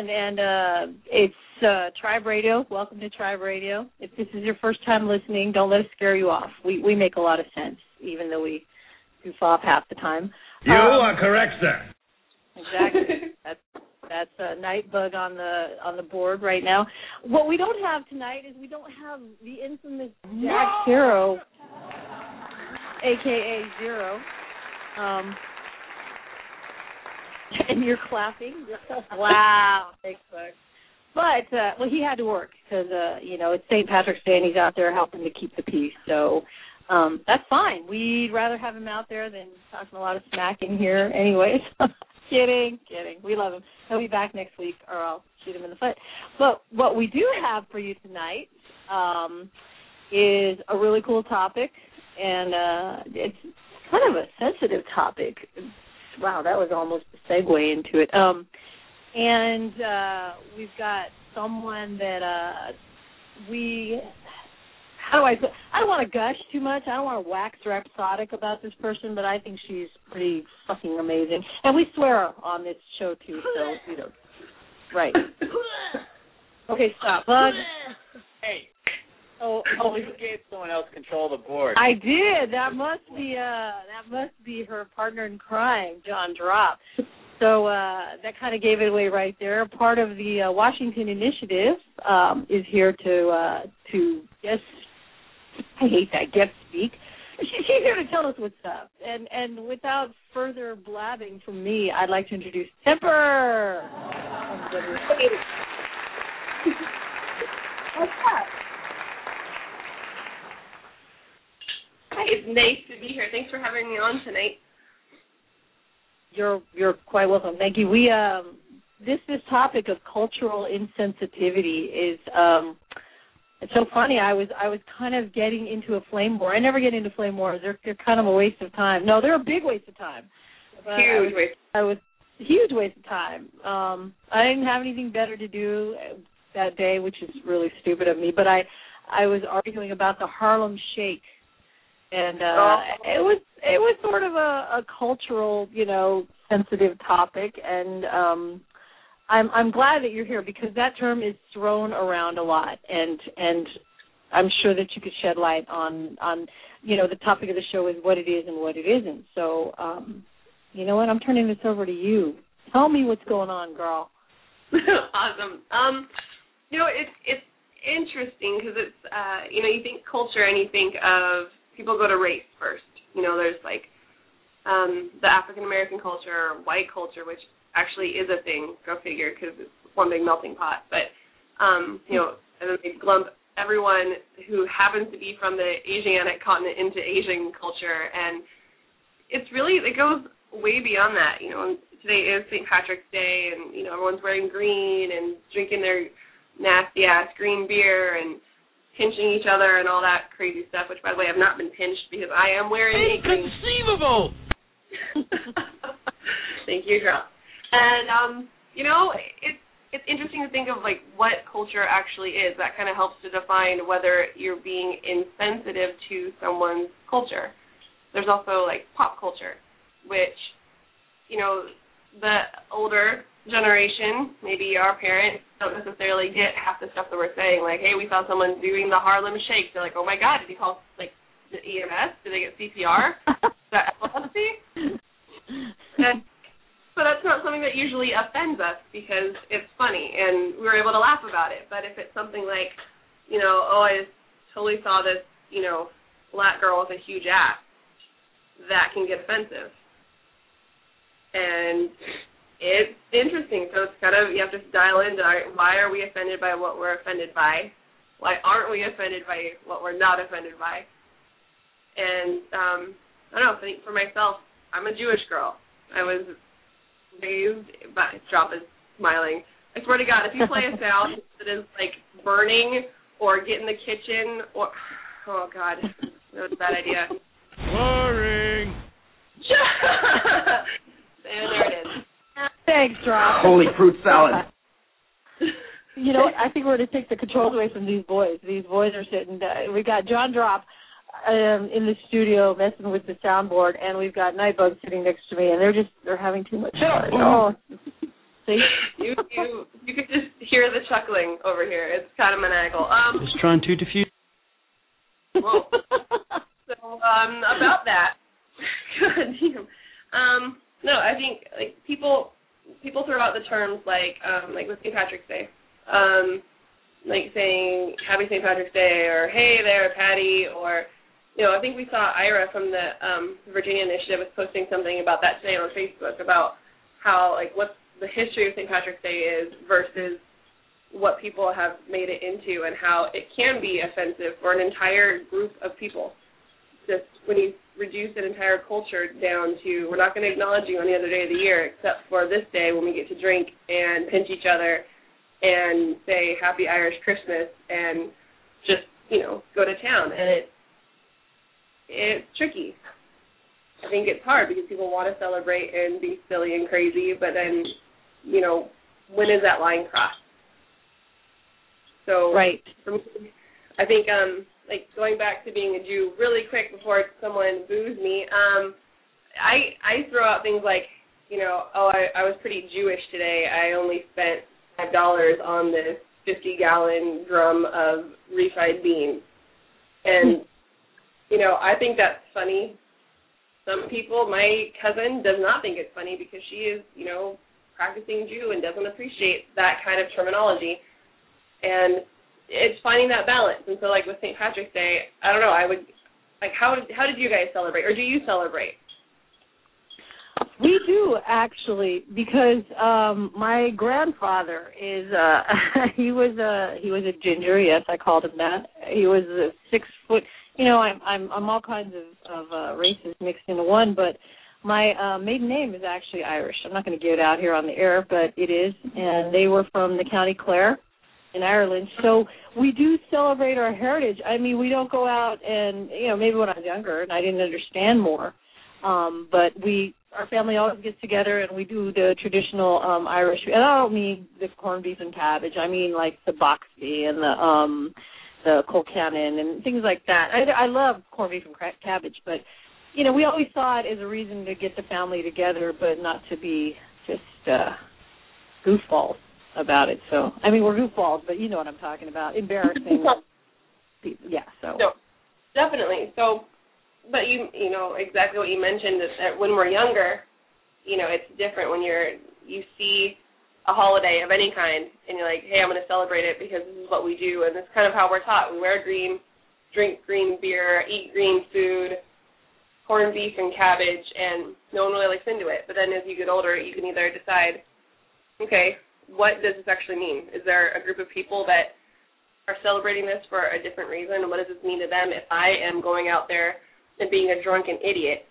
again and uh it's uh Tribe Radio. Welcome to Tribe Radio. If this is your first time listening, don't let us scare you off. We we make a lot of sense even though we goof off half the time. You Um, are correct, sir. Exactly. that's that's a night bug on the on the board right now. What we don't have tonight is we don't have the infamous Jack Hero, aka Zero. Um, and you're clapping. wow, thanks, bud. But uh, well, he had to work because uh, you know it's St. Patrick's Day and he's out there helping to keep the peace. So um, that's fine. We'd rather have him out there than talking a lot of smack in here, anyways. kidding, kidding. We love him. He'll be back next week, or I'll shoot him in the foot. But what we do have for you tonight um, is a really cool topic, and uh, it's kind of a sensitive topic. Wow, that was almost a segue into it. Um, and uh, we've got someone that uh, we how do I put I don't want to gush too much. I don't want to wax rhapsodic about this person, but I think she's pretty fucking amazing. And we swear on this show too, so you know. Right. Okay, stop. Bug. Hey, Oh, oh, you gave someone else control of the board. I did. That must be uh that must be her partner in crime, John Drop. So uh that kind of gave it away right there. Part of the uh, Washington Initiative um is here to uh to guest I hate that guest speak. She's here to tell us what's up. And and without further blabbing from me, I'd like to introduce Temper. What's up? Hi, it's nice to be here. Thanks for having me on tonight. You're you're quite welcome. Thank you. We um this this topic of cultural insensitivity is um it's so funny. I was I was kind of getting into a flame war. I never get into flame wars. They're they're kind of a waste of time. No, they're a big waste of time. But Huge was, waste. I was huge waste of time. Um I didn't have anything better to do that day, which is really stupid of me, but I I was arguing about the Harlem Shake and uh Oh. it was it was sort of a, a cultural, you know, sensitive topic and um I'm I'm glad that you're here because that term is thrown around a lot and and I'm sure that you could shed light on on you know the topic of the show is what it is and what it isn't. So um you know what? I'm turning this over to you. Tell me what's going on, girl. awesome. Um, you know, it's it's interesting because it's uh, you know, you think culture and you think of people go to race first. You know, there's like um the African American culture, or white culture, which actually is a thing. Go figure, because it's one big melting pot. But um, you know, and then they lump everyone who happens to be from the Asiatic continent into Asian culture, and it's really it goes way beyond that. You know, today is St. Patrick's Day, and you know everyone's wearing green and drinking their nasty ass green beer and pinching each other and all that crazy stuff. Which, by the way, I've not been pinched because I am wearing. Inconceivable. Thank you, girl. And um, you know, it's it's interesting to think of like what culture actually is. That kind of helps to define whether you're being insensitive to someone's culture. There's also like pop culture, which you know the older generation, maybe our parents, don't necessarily get half the stuff that we're saying. Like, hey, we saw someone doing the Harlem Shake. They're like, oh my god, did he call like the EMS? Did they get CPR? Is that epilepsy? And, but that's not something that usually offends us because it's funny and we were able to laugh about it. But if it's something like, you know, oh, I totally saw this, you know, black girl with a huge ass, that can get offensive. And it's interesting. So it's kind of you have to dial into right, why are we offended by what we're offended by? Why aren't we offended by what we're not offended by? And um I don't know, I think for myself, I'm a Jewish girl. I was raised by Drop is smiling. I swear to God, if you play a sound that is like burning or get in the kitchen or oh God, that was a bad idea. Boring. and there it is. Thanks, Drop. Holy fruit salad. You know. I think we're going to take the controls away from these boys. These boys are sitting. Uh, we got John Drop. um, in the studio messing with the soundboard, and we've got Nightbug sitting next to me, and they're just they're having too much fun. Oh, see, You you you could just hear the chuckling over here. It's kind of maniacal. Um, Just trying to diffuse. Whoa. so um about that. God damn. Um, no, I think like people people throw out the terms like um like with St. Patrick's Day. Um like saying Happy St. Patrick's Day or Hey there, Patty or you know, I think we saw Ira from the um Virginia Initiative was posting something about that today on Facebook about how like what the history of St. Patrick's Day is versus what people have made it into and how it can be offensive for an entire group of people. Just when you reduce an entire culture down to we're not going to acknowledge you any other day of the year except for this day when we get to drink and pinch each other and say happy Irish Christmas and just, you know, go to town and it it's tricky. I think it's hard because people want to celebrate and be silly and crazy, but then, you know, when is that line crossed? So right. for me, I think um like going back to being a Jew really quick before someone boos me, um I I throw out things like, you know, oh I, I was pretty Jewish today. I only spent five dollars on this fifty gallon drum of refried beans. And you know, I think that's funny. Some people, my cousin does not think it's funny because she is, you know, practicing Jew and doesn't appreciate that kind of terminology and it's finding that balance. And so, like with St. Patrick's Day, I don't know. I would like how how did you guys celebrate, or do you celebrate? We do actually because um my grandfather is uh he was a he was a ginger, yes, I called him that. He was a six foot you know, I'm I'm I'm all kinds of, of uh races mixed into one, but my uh maiden name is actually Irish. I'm not gonna get it out here on the air, but it is. And they were from the County Clare in Ireland. So we do celebrate our heritage. I mean, we don't go out and you know maybe when I was younger and I didn't understand more, um, but we our family always gets together and we do the traditional um Irish. And I don't mean the corned beef and cabbage. I mean like the boxty and the um the colcannon and things like that. I, I love corned beef and cabbage, but you know we always saw it as a reason to get the family together, but not to be just uh goofballs about it. So I mean, we're goofballs, but you know what I'm talking about. Embarrassing. Yeah. So. No, definitely. So, but you you know exactly what you mentioned is that when we're younger, you know it's different when you're you see a holiday of any kind and you're like, hey, I'm going to celebrate it because this is what we do, and it's kind of how we're taught. We wear green, drink green beer, eat green food, corned beef and cabbage, and no one really looks into it. But then as you get older, you can either decide, okay, what does this actually mean? Is there a group of people that are celebrating this for a different reason? And what does this mean to them if I am going out there and being a drunken idiot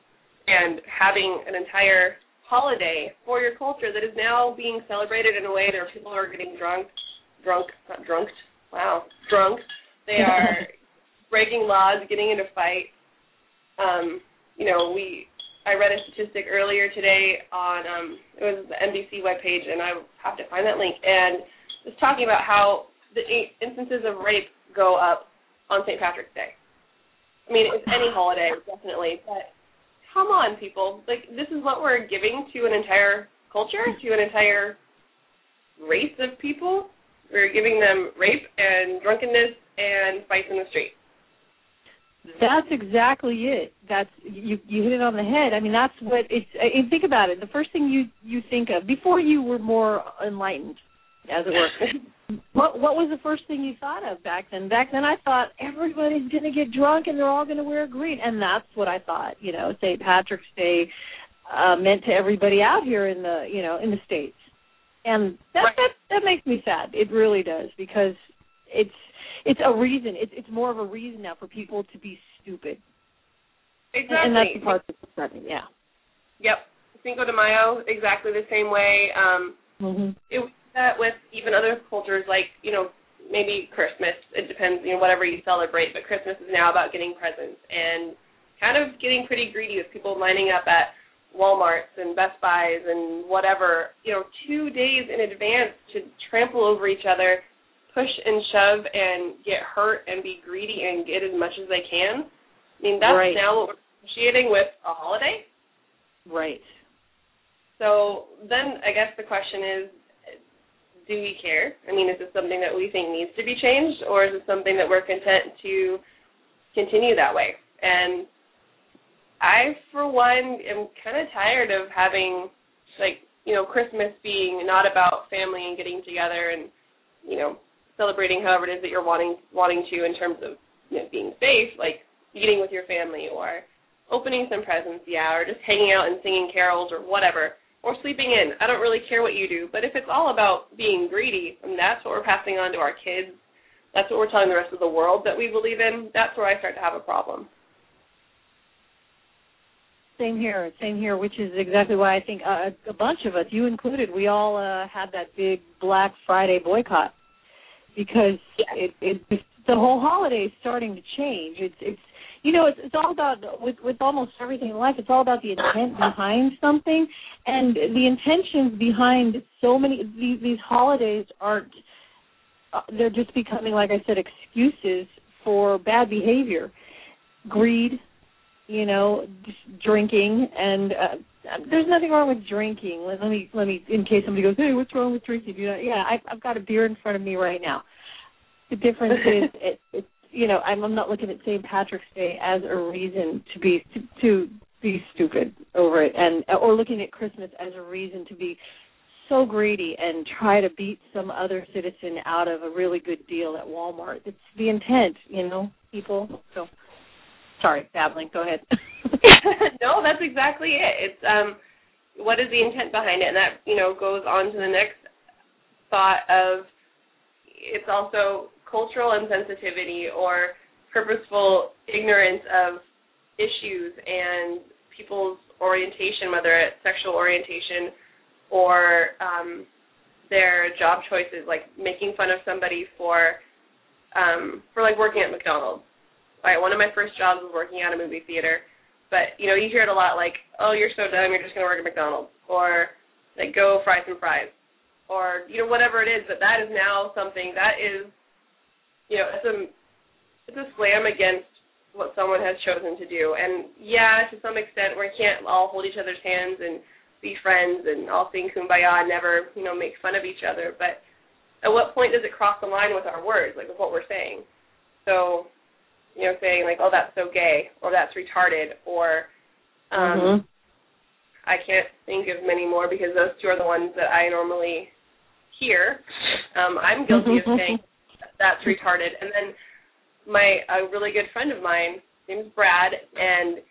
and having an entire holiday for your culture that is now being celebrated in a way that people are getting drunk, drunk, not drunked, wow, drunk. They are breaking laws, getting into fights. Um, you know, we I read a statistic earlier today on um it was the NBC webpage and I have to find that link and it was talking about how the instances of rape go up on St. Patrick's Day. I mean, it's any holiday definitely, but come on people. Like this is what we're giving to an entire culture, to an entire race of people. We're giving them rape and drunkenness and fights in the street. That's exactly it. That's you. You hit it on the head. I mean, that's what it's. And think about it. The first thing you you think of before you were more enlightened, as it were. what what was the first thing you thought of back then? Back then, I thought everybody's going to get drunk and they're all going to wear green, and that's what I thought. You know, St. Patrick's Day uh, meant to everybody out here in the you know in the states, and that Right. that that makes me sad. It really does because it's it's a reason. It's it's more of a reason now for people to be stupid. Exactly. And that's the part that's upsetting. Yeah. Yep. Cinco de Mayo, exactly the same way. Um, Mm-hmm. it was that with even other cultures, like you know maybe Christmas. It depends, you know, whatever you celebrate. But Christmas is now about getting presents and kind of getting pretty greedy with people lining up at WalMarts and Best Buys and whatever, you know, two days in advance to trample over each other, push and shove and get hurt and be greedy and get as much as they can. I mean, that's Right. now what we're associating with a holiday. Right. So then I guess the question is, do we care? I mean, is this something that we think needs to be changed, or is it something that we're content to continue that way? And I, for one, am kind of tired of having, like, you know, Christmas being not about family and getting together and, you know, celebrating however it is that you're wanting wanting to in terms of you know, being safe, like eating with your family or opening some presents, yeah, or just hanging out and singing carols or whatever, or sleeping in. I don't really care what you do, but if it's all about being greedy and that's what we're passing on to our kids, that's what we're telling the rest of the world that we believe in, that's where I start to have a problem. Same here. Same here. Which is exactly why I think uh, a bunch of us, you included, we all uh, had that big Black Friday boycott because it, it the whole holiday is starting to change. It's it's you know it's it's all about with with almost everything in life. It's all about the intent behind something, and the intentions behind so many these, these holidays aren't. Uh, they're just becoming, like I said, excuses for bad behavior, greed, you know, drinking, and uh, there's nothing wrong with drinking. Let, let me let me, in case somebody goes, hey, what's wrong with drinking? You know, yeah, I've, I've got a beer in front of me right now. The difference is, it, it's you know, I'm, I'm not looking at St. Patrick's Day as a reason to be to, to be stupid over it, and or looking at Christmas as a reason to be so greedy and try to beat some other citizen out of a really good deal at Walmart. It's the intent, you know, people. So sorry, babbling. Go ahead. no, that's exactly it. It's um what is the intent behind it? And that, you know, goes on to the next thought of it's also cultural insensitivity or purposeful ignorance of issues and people's orientation, whether it's sexual orientation or um, their job choices, like making fun of somebody for um, for like working at McDonald's. Right, one of my first jobs was working at a movie theater, but you know you hear it a lot, like, "Oh, you're so dumb, you're just gonna work at McDonald's," or like, "Go fry some fries," or you know whatever it is. But that is now something that is, you know, it's a it's a slam against what someone has chosen to do. And yeah, to some extent, we can't all hold each other's hands and be friends and all sing kumbaya and never, you know, make fun of each other. But at what point does it cross the line with our words, like with what we're saying? So, you know, saying like, "Oh, that's so gay," or "That's retarded," or um, Mhm. I can't think of many more because those two are the ones that I normally hear. Um, I'm guilty of saying that's retarded. And then my a really good friend of mine, his name's Brad, and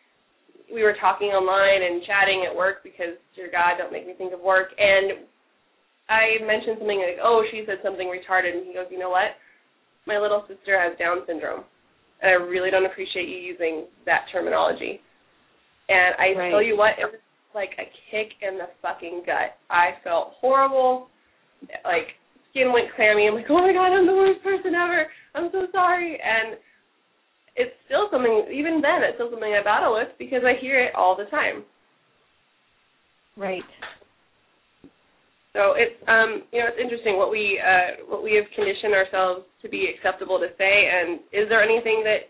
we were talking online and chatting at work because dear God, don't make me think of work. And I mentioned something like, "Oh, she said something retarded," and he goes, "You know what? My little sister has Down syndrome, and I really don't appreciate you using that terminology." And I Right. tell you what, it was like a kick in the fucking gut. I felt horrible. Like skin went clammy. I'm like, oh my god, I'm the worst person ever. I'm so sorry. And it's still something. Even then, it's still something I battle with because I hear it all the time. Right. So it's um you know it's interesting what we uh what we have conditioned ourselves to be acceptable to say and is there anything that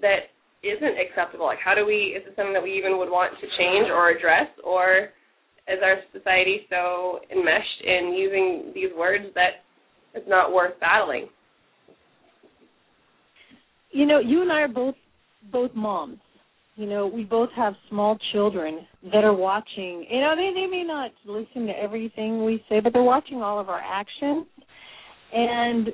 that isn't acceptable? Like how do we is it something that we even would want to change or address? Or is our society so enmeshed in using these words that it's not worth battling? You know, you and I are both both moms. You know, we both have small children that are watching. You know, they they may not listen to everything we say, but they're watching all of our actions. And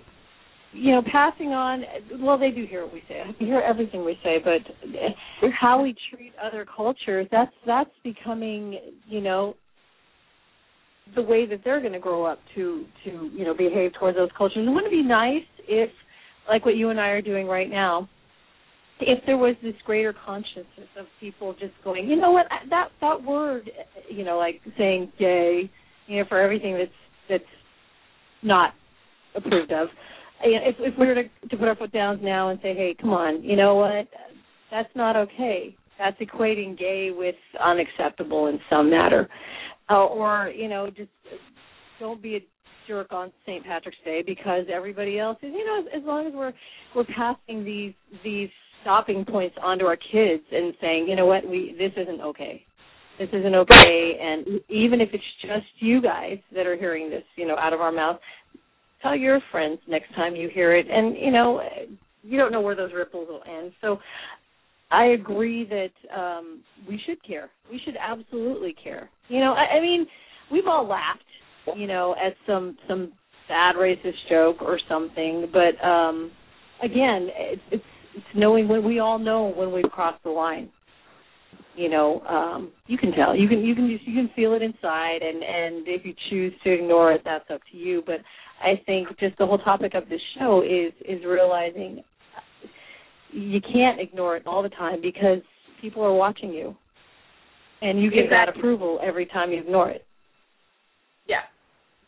you know, passing on well, they do hear what we say. They hear everything we say, but how we treat other cultures, that's that's becoming, you know, the way that they're going to grow up to to you know behave towards those cultures. And wouldn't it be nice if, like what you and I are doing right now, if there was this greater consciousness of people just going, you know what, that that word, you know, like saying gay, you know, for everything that's that's not approved of. If if we were to to put our foot down now and say, hey, come on, you know what, that's not okay. That's equating gay with unacceptable in some matter, uh, or you know, just don't be a jerk on St. Patrick's Day because everybody else is. You know, as, as long as we're we're passing these these stopping points onto our kids and saying, you know what, we this isn't okay. This isn't okay. And even if it's just you guys that are hearing this, you know, out of our mouth, tell your friends next time you hear it. And you know, you don't know where those ripples will end. So I agree that um we should care. We should absolutely care. You know, I, I mean, we've all laughed, you know, at some some bad racist joke or something, but um again, it's it's, it's knowing when we all know when we've crossed the line. You know, um you can tell. You can you can just you can feel it inside and and if you choose to ignore it, that's up to you, but I think just the whole topic of this show is is realizing you can't ignore it all the time because people are watching you, and you get exactly. that approval every time you ignore it. Yeah,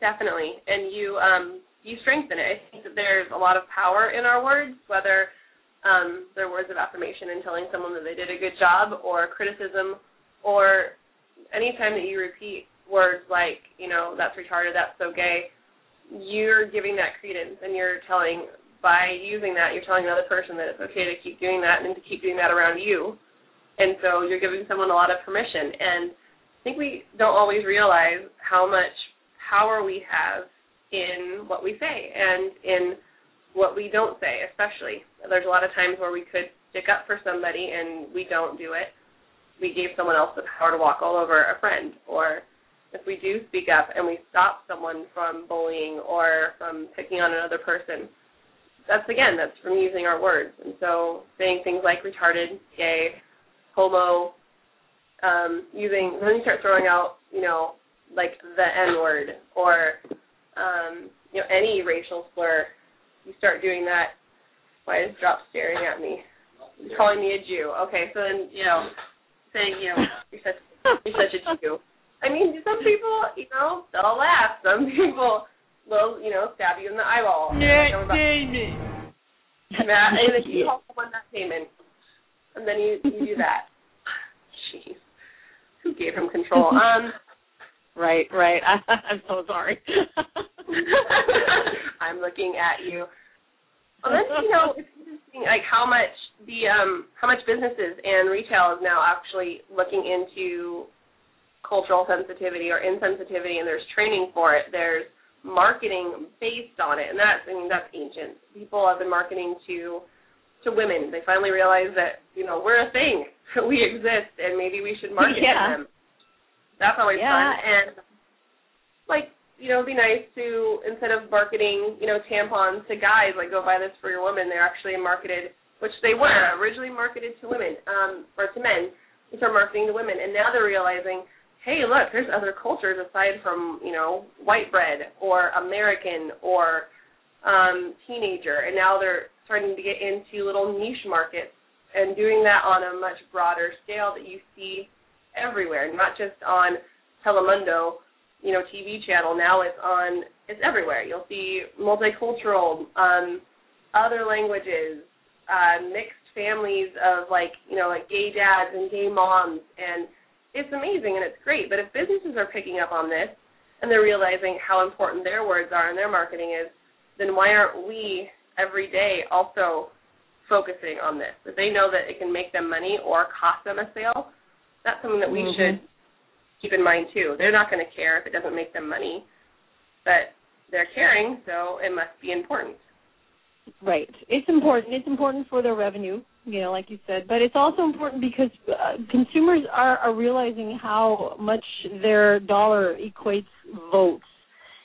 definitely, and you um, you strengthen it. I think that there's a lot of power in our words, whether um, they're words of affirmation and telling someone that they did a good job, or criticism, or anytime that you repeat words like, you know, that's retarded, that's so gay, you're giving that credence and you're telling by using that, you're telling another person that it's okay to keep doing that and to keep doing that around you. And so you're giving someone a lot of permission. And I think we don't always realize how much power we have in what we say and in what we don't say, especially. There's a lot of times where we could stick up for somebody and we don't do it. We gave someone else the power to walk all over a friend. Or if we do speak up and we stop someone from bullying or from picking on another person, that's again that's from using our words and so saying things like retarded gay homo um using then you start throwing out you know like the n word or um you know any racial slur you start doing that why is drop staring at me He's calling me a jew okay so then you know saying you know you're such you're such a jew i mean some people you know they'll laugh some people will, you know, stab you in the eyeball. Matt Damon. Matt, and then you call someone Matt Damon, and then you you do that. Jeez, who gave him control? Um, right, right. I, I'm so sorry. I'm looking at you. Well, that's you know, it's interesting, like how much the um how much businesses and retail is now actually looking into cultural sensitivity or insensitivity, and there's training for it. There's marketing based on it, and that's I mean that's ancient. People have been marketing to to women. They finally realize that you know we're a thing, we exist, and maybe we should market yeah. to them. That's always yeah. fun, and like you know, it'd be nice to instead of marketing you know tampons to guys, like go buy this for your woman. They're actually marketed, which they were originally marketed to women um, or to men. They start marketing to women, and now they're realizing hey, look, there's other cultures aside from, you know, white bread or American or um, teenager. And now they're starting to get into little niche markets and doing that on a much broader scale that you see everywhere, not just on Telemundo, you know, TV channel. Now it's on, it's everywhere. You'll see multicultural, um, other languages, uh, mixed families of like, you know, like gay dads and gay moms and it's amazing and it's great. But if businesses are picking up on this and they're realizing how important their words are and their marketing is, then why aren't we every day also focusing on this? If they know that it can make them money or cost them a sale, that's something that we mm-hmm. should keep in mind too. They're not going to care if it doesn't make them money, but they're caring, so it must be important. Right. It's important. It's important for their revenue you know, like you said. But it's also important because uh, consumers are, are realizing how much their dollar equates votes.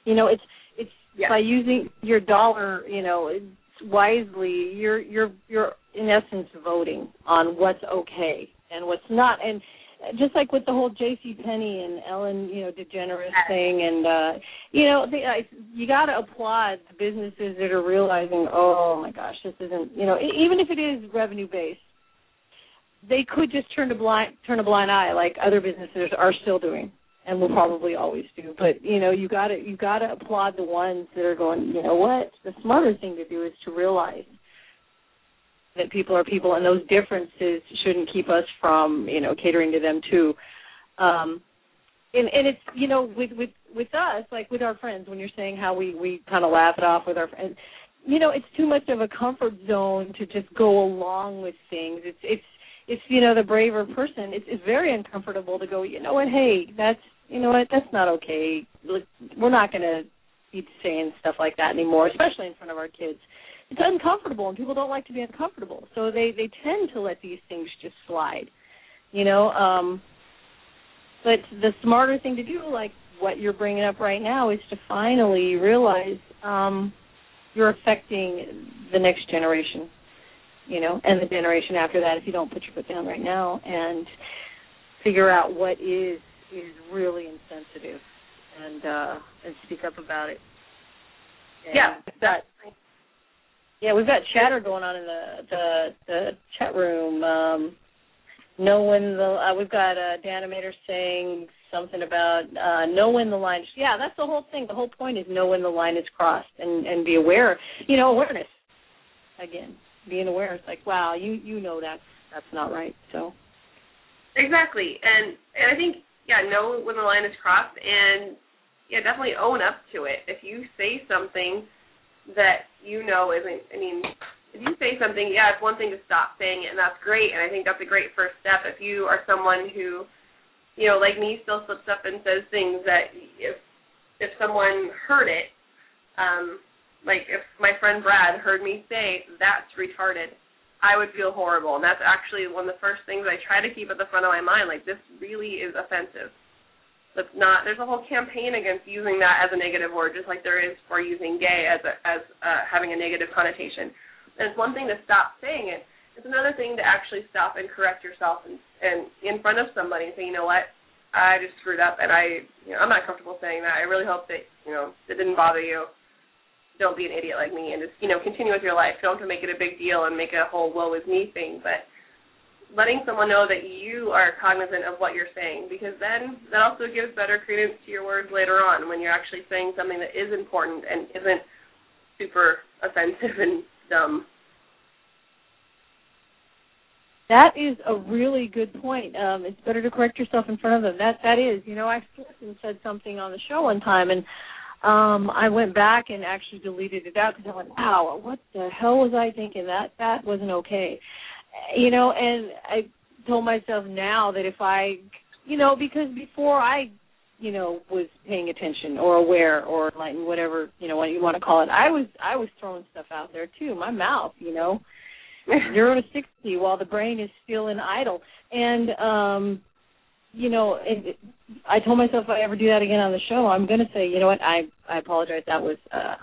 You know, it's it's yeah. by using your dollar, you know, wisely, you're you're you're in essence voting on what's okay and what's not. And just like with the whole J.C. Penney and Ellen, you know, DeGeneres thing, and uh, you know, they, I, you got to applaud the businesses that are realizing, oh my gosh, this isn't, you know, even if it is revenue based, they could just turn a blind turn a blind eye, like other businesses are still doing, and will probably always do. But you know, you got to you got to applaud the ones that are going, you know what, the smarter thing to do is to realize that people are people and those differences shouldn't keep us from you know catering to them too um and and it's you know with with with us like with our friends when you're saying how we we kind of laugh it off with our friends you know, it's too much of a comfort zone to just go along with things. It's it's it's you know the braver person. It's it's very uncomfortable to go. You know what? Hey, that's you know what? That's not okay. We're not going to be saying stuff like that anymore, especially in front of our kids. It's uncomfortable, and people don't like to be uncomfortable, so they they tend to let these things just slide. You know, um, but the smarter thing to do, like what you're bringing up right now, is to finally realize um, you're affecting the next generation, you know, and the generation after that if you don't put your foot down right now and figure out what is is really insensitive and uh and speak up about it. And yeah, that yeah, we've got chatter going on in the the the chat room. Um know when the uh, we've got uh Danimator saying something about uh know when the line. Yeah that's the whole thing. The whole point is know when the line is crossed and and be aware you know awareness. Again being aware it's like wow you you know that's that's not right so. Exactly. And and i think yeah know when the line is crossed and yeah definitely own up to it. If you say something that you know isn't i mean if you say something yeah it's one thing to stop saying it and that's great and i think that's a great first step if you are someone who you know, like me still slips up and says things that if if someone heard it, um, like if my friend Brad heard me say that's retarded, I would feel horrible. And that's actually one of the first things I try to keep at the front of my mind. Like this really is offensive. That's not. There's a whole campaign against using that as a negative word, just like there is for using gay as a, as uh, having a negative connotation. And it's one thing to stop saying it, it's another thing to actually stop and correct yourself and, and in front of somebody and say, you know what, I just screwed up, and I, you know, I'm not comfortable saying that. I really hope that, you know, it didn't bother you. Don't be an idiot like me, and just, you know, continue with your life. Don't make it a big deal and make it a whole woe is me thing, but letting someone know that you are cognizant of what you're saying, because then that also gives better credence to your words later on when you're actually saying something that is important and isn't super offensive and dumb. That is a really good point. Um, it's better to correct yourself in front of them. That that is, you know, I said something on the show one time, and um, I went back and actually deleted it out because I went, "Wow, what the hell was I thinking? That that wasn't okay." You know, and I told myself now that if I, you know, because before I, you know, was paying attention or aware or like whatever you know what you want to call it, I was I was throwing stuff out there too. My mouth, you know zero to sixty while the brain is still in idle. And um you know, it, I told myself if I ever do that again on the show, I'm going to say, you know what, I I apologize. That was uh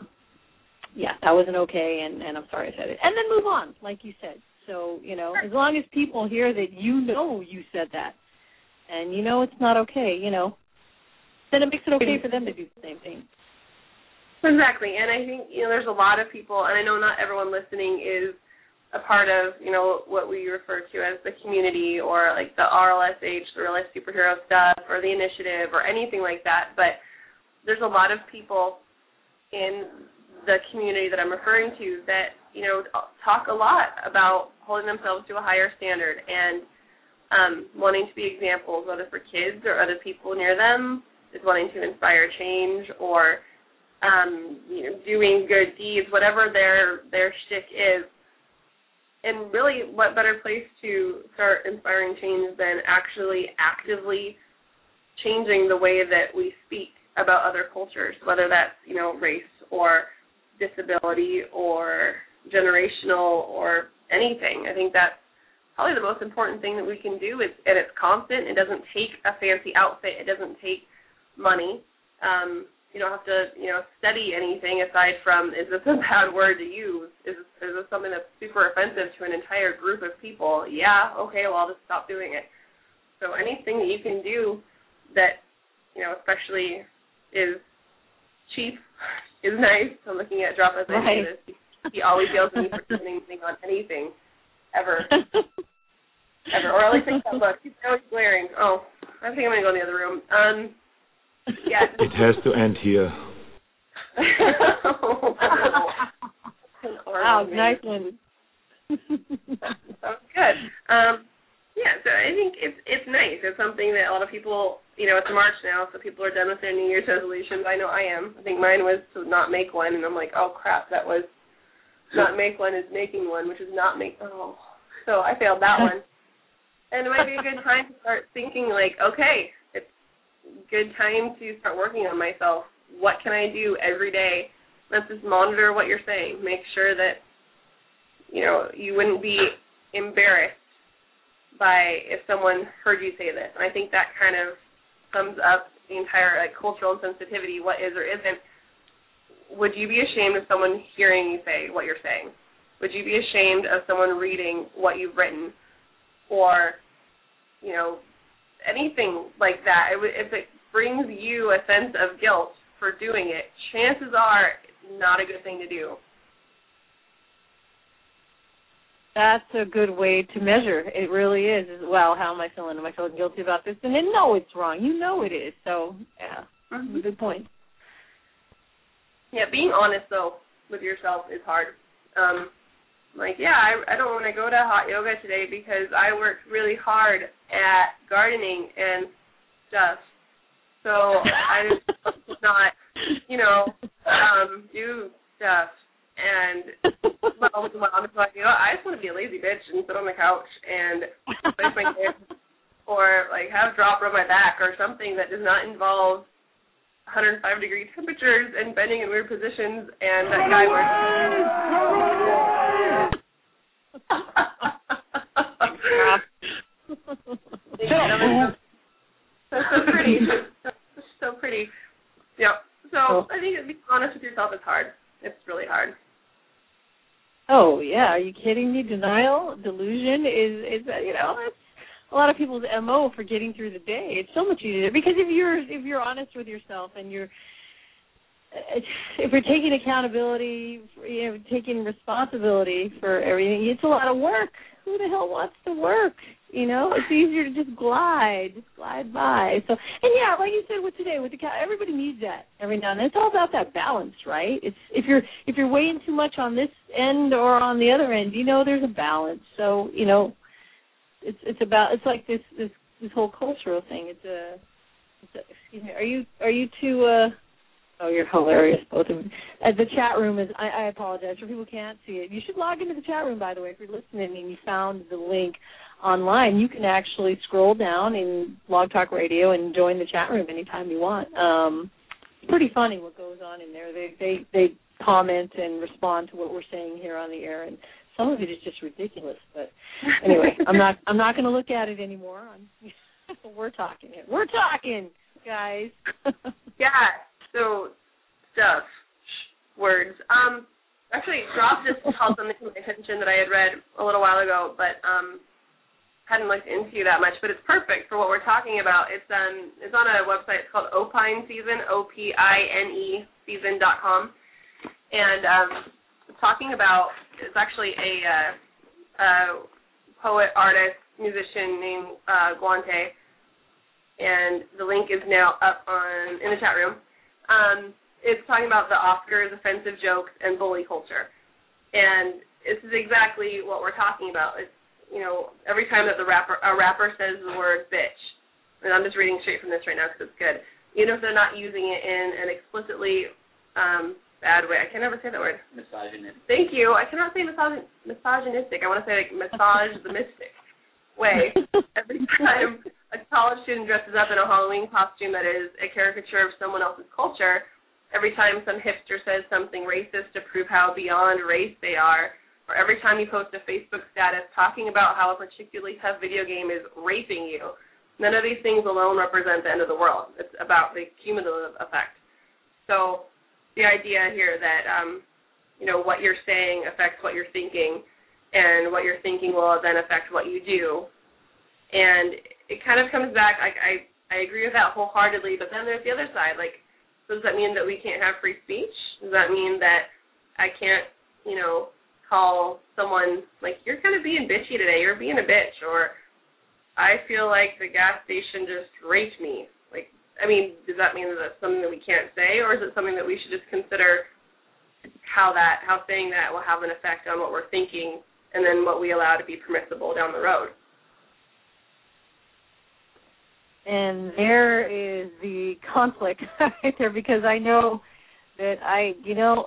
yeah, that wasn't okay and and I'm sorry I said it. And then move on, like you said. So, you know, as long as people hear that you know you said that and you know it's not okay, you know, then it makes it okay for them to do the same thing. Exactly. And I think, you know, there's a lot of people and I know not everyone listening is a part of, you know, what we refer to as the community or like the RLSH, the real life superhero stuff, or the initiative or anything like that. But there's a lot of people in the community that I'm referring to that, you know, talk a lot about holding themselves to a higher standard and um, wanting to be examples, whether for kids or other people near them, is wanting to inspire change or um, you know, doing good deeds, whatever their their shtick is. And really, what better place to start inspiring change than actually actively changing the way that we speak about other cultures, whether that's you know race or disability or generational or anything. I think that's probably the most important thing that we can do. Is, and it's constant. It doesn't take a fancy outfit. It doesn't take money. Um, you don't have to you know study anything aside from is this a bad word to use is is this something that's super offensive to an entire group of people yeah okay well i'll just stop doing it so anything that you can do that you know especially is cheap is nice i'm looking at drop as I right. this he always yells at me for doing anything on anything ever ever or at least think that look he's always glaring oh i think i'm gonna go in the other room um yeah. It has to end here. wow, nice one. Sounds good. Um, yeah, so I think it's it's nice. It's something that a lot of people, you know, it's March now, so people are done with their New Year's resolutions. I know I am. I think mine was to not make one, and I'm like, oh crap, that was not make one is making one, which is not make. Oh, so I failed that one. And it might be a good time to start thinking like, okay, it's good time to start working on myself. What can I do every day? Let's just monitor what you're saying. Make sure that you know you wouldn't be embarrassed by if someone heard you say this. And I think that kind of sums up the entire like cultural insensitivity, what is or isn't. Would you be ashamed of someone hearing you say what you're saying? Would you be ashamed of someone reading what you've written? or you know anything like that. if it brings you a sense of guilt for doing it, chances are it's not a good thing to do. That's a good way to measure. It really is. Well, how am I feeling? Am I feeling guilty about this? And then no, it's wrong. You know it is. So yeah, mm-hmm. good point. Yeah, being honest though with yourself is hard. Um, like, yeah, I, I don't want to go to hot yoga today because I worked really hard at gardening and stuff. So I just not, you know, um, do stuff. And well, mom is like, you know, I just want to be a lazy bitch and sit on the couch and play my kids, or like have drop rub my back or something that does not involve 105 degree temperatures and bending in weird positions and that guy That's so pretty. So pretty. Yeah. So oh. I think being honest with yourself is hard. It's really hard. Oh yeah, are you kidding me? Denial, delusion is is you know it's a lot of people's mo for getting through the day. It's so much easier because if you're if you're honest with yourself and you're uh, if you're taking accountability, you know, taking responsibility for everything, it's a lot of work. Who the hell wants to work? You know, it's easier to just glide, just glide by. So, and yeah, like you said with today, with the cat, everybody needs that every now and then. It's all about that balance, right? It's if you're if you're weighing too much on this end or on the other end, you know, there's a balance. So, you know, it's it's about it's like this this this whole cultural thing. It's a, it's a excuse me. Are you are you too? uh Oh, you're hilarious, both of you. Uh, the chat room is. I, I apologize for people can't see it. You should log into the chat room, by the way, if you're listening and you found the link online. You can actually scroll down in Blog Talk Radio and join the chat room anytime you want. Um, it's pretty funny what goes on in there. They they they comment and respond to what we're saying here on the air, and some of it is just ridiculous. But anyway, I'm not I'm not going to look at it anymore. I'm, we're talking it. We're talking, guys. yeah so stuff words. Um, actually, Drop just called something to my attention that I had read a little while ago, but um, hadn't looked into that much. But it's perfect for what we're talking about. It's um, it's on a website it's called Opine Season, O P I N E Season dot com, and um, talking about it's actually a, uh, poet, artist, musician named uh, Guante, and the link is now up on in the chat room um, it's talking about the Oscars, offensive jokes, and bully culture. And this is exactly what we're talking about. It's you know every time that the rapper a rapper says the word bitch, and I'm just reading straight from this right now because it's good. Even if they're not using it in an explicitly um, bad way, I can never say that word. Misogynistic. Thank you. I cannot say misogyn- misogynistic. I want to say like massage the mystic way. Every time a college student dresses up in a Halloween costume that is a caricature of someone else's culture, every time some hipster says something racist to prove how beyond race they are, or every time you post a Facebook status talking about how a particularly tough video game is raping you, none of these things alone represent the end of the world. It's about the cumulative effect. So the idea here that um, you know what you're saying affects what you're thinking, and what you're thinking will then affect what you do. And it kind of comes back. Like I I agree with that wholeheartedly. But then there's the other side. Like, does that mean that we can't have free speech? Does that mean that I can't, you know, call someone like you're kind of being bitchy today? You're being a bitch, or I feel like the gas station just raped me. I mean, does that mean that that's something that we can't say, or is it something that we should just consider how that how saying that will have an effect on what we're thinking, and then what we allow to be permissible down the road? and there is the conflict right there because I know that I, you know,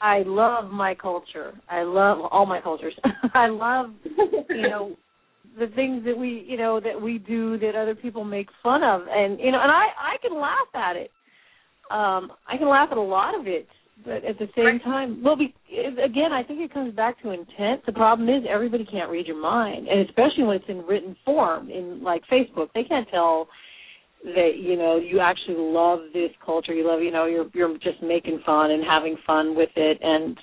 I love my culture. I love all my cultures. I love, you know, the things that we, you know, that we do that other people make fun of, and you know, and I I can laugh at it. Um, I can laugh at a lot of it, but at the same time, well, be, again, I think it comes back to intent. The problem is everybody can't read your mind, and especially when it's in written form, in like Facebook, they can't tell that you know you actually love this culture. You love, you know, you're you're just making fun and having fun with it, and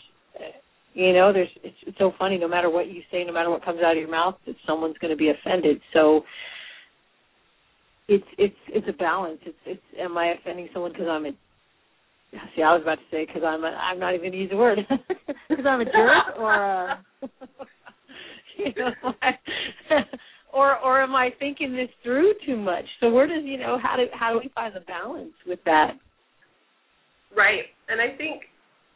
you know, there's it's, it's so funny. No matter what you say, no matter what comes out of your mouth, that someone's going to be offended. So it's it's it's a balance. It's it's am I offending someone because I'm a See, I was about to say because I'm a, I'm not even to use the word because I'm a jerk or a, you know, or or am I thinking this through too much? So where does you know how do how do we find the balance with that? Right. And I think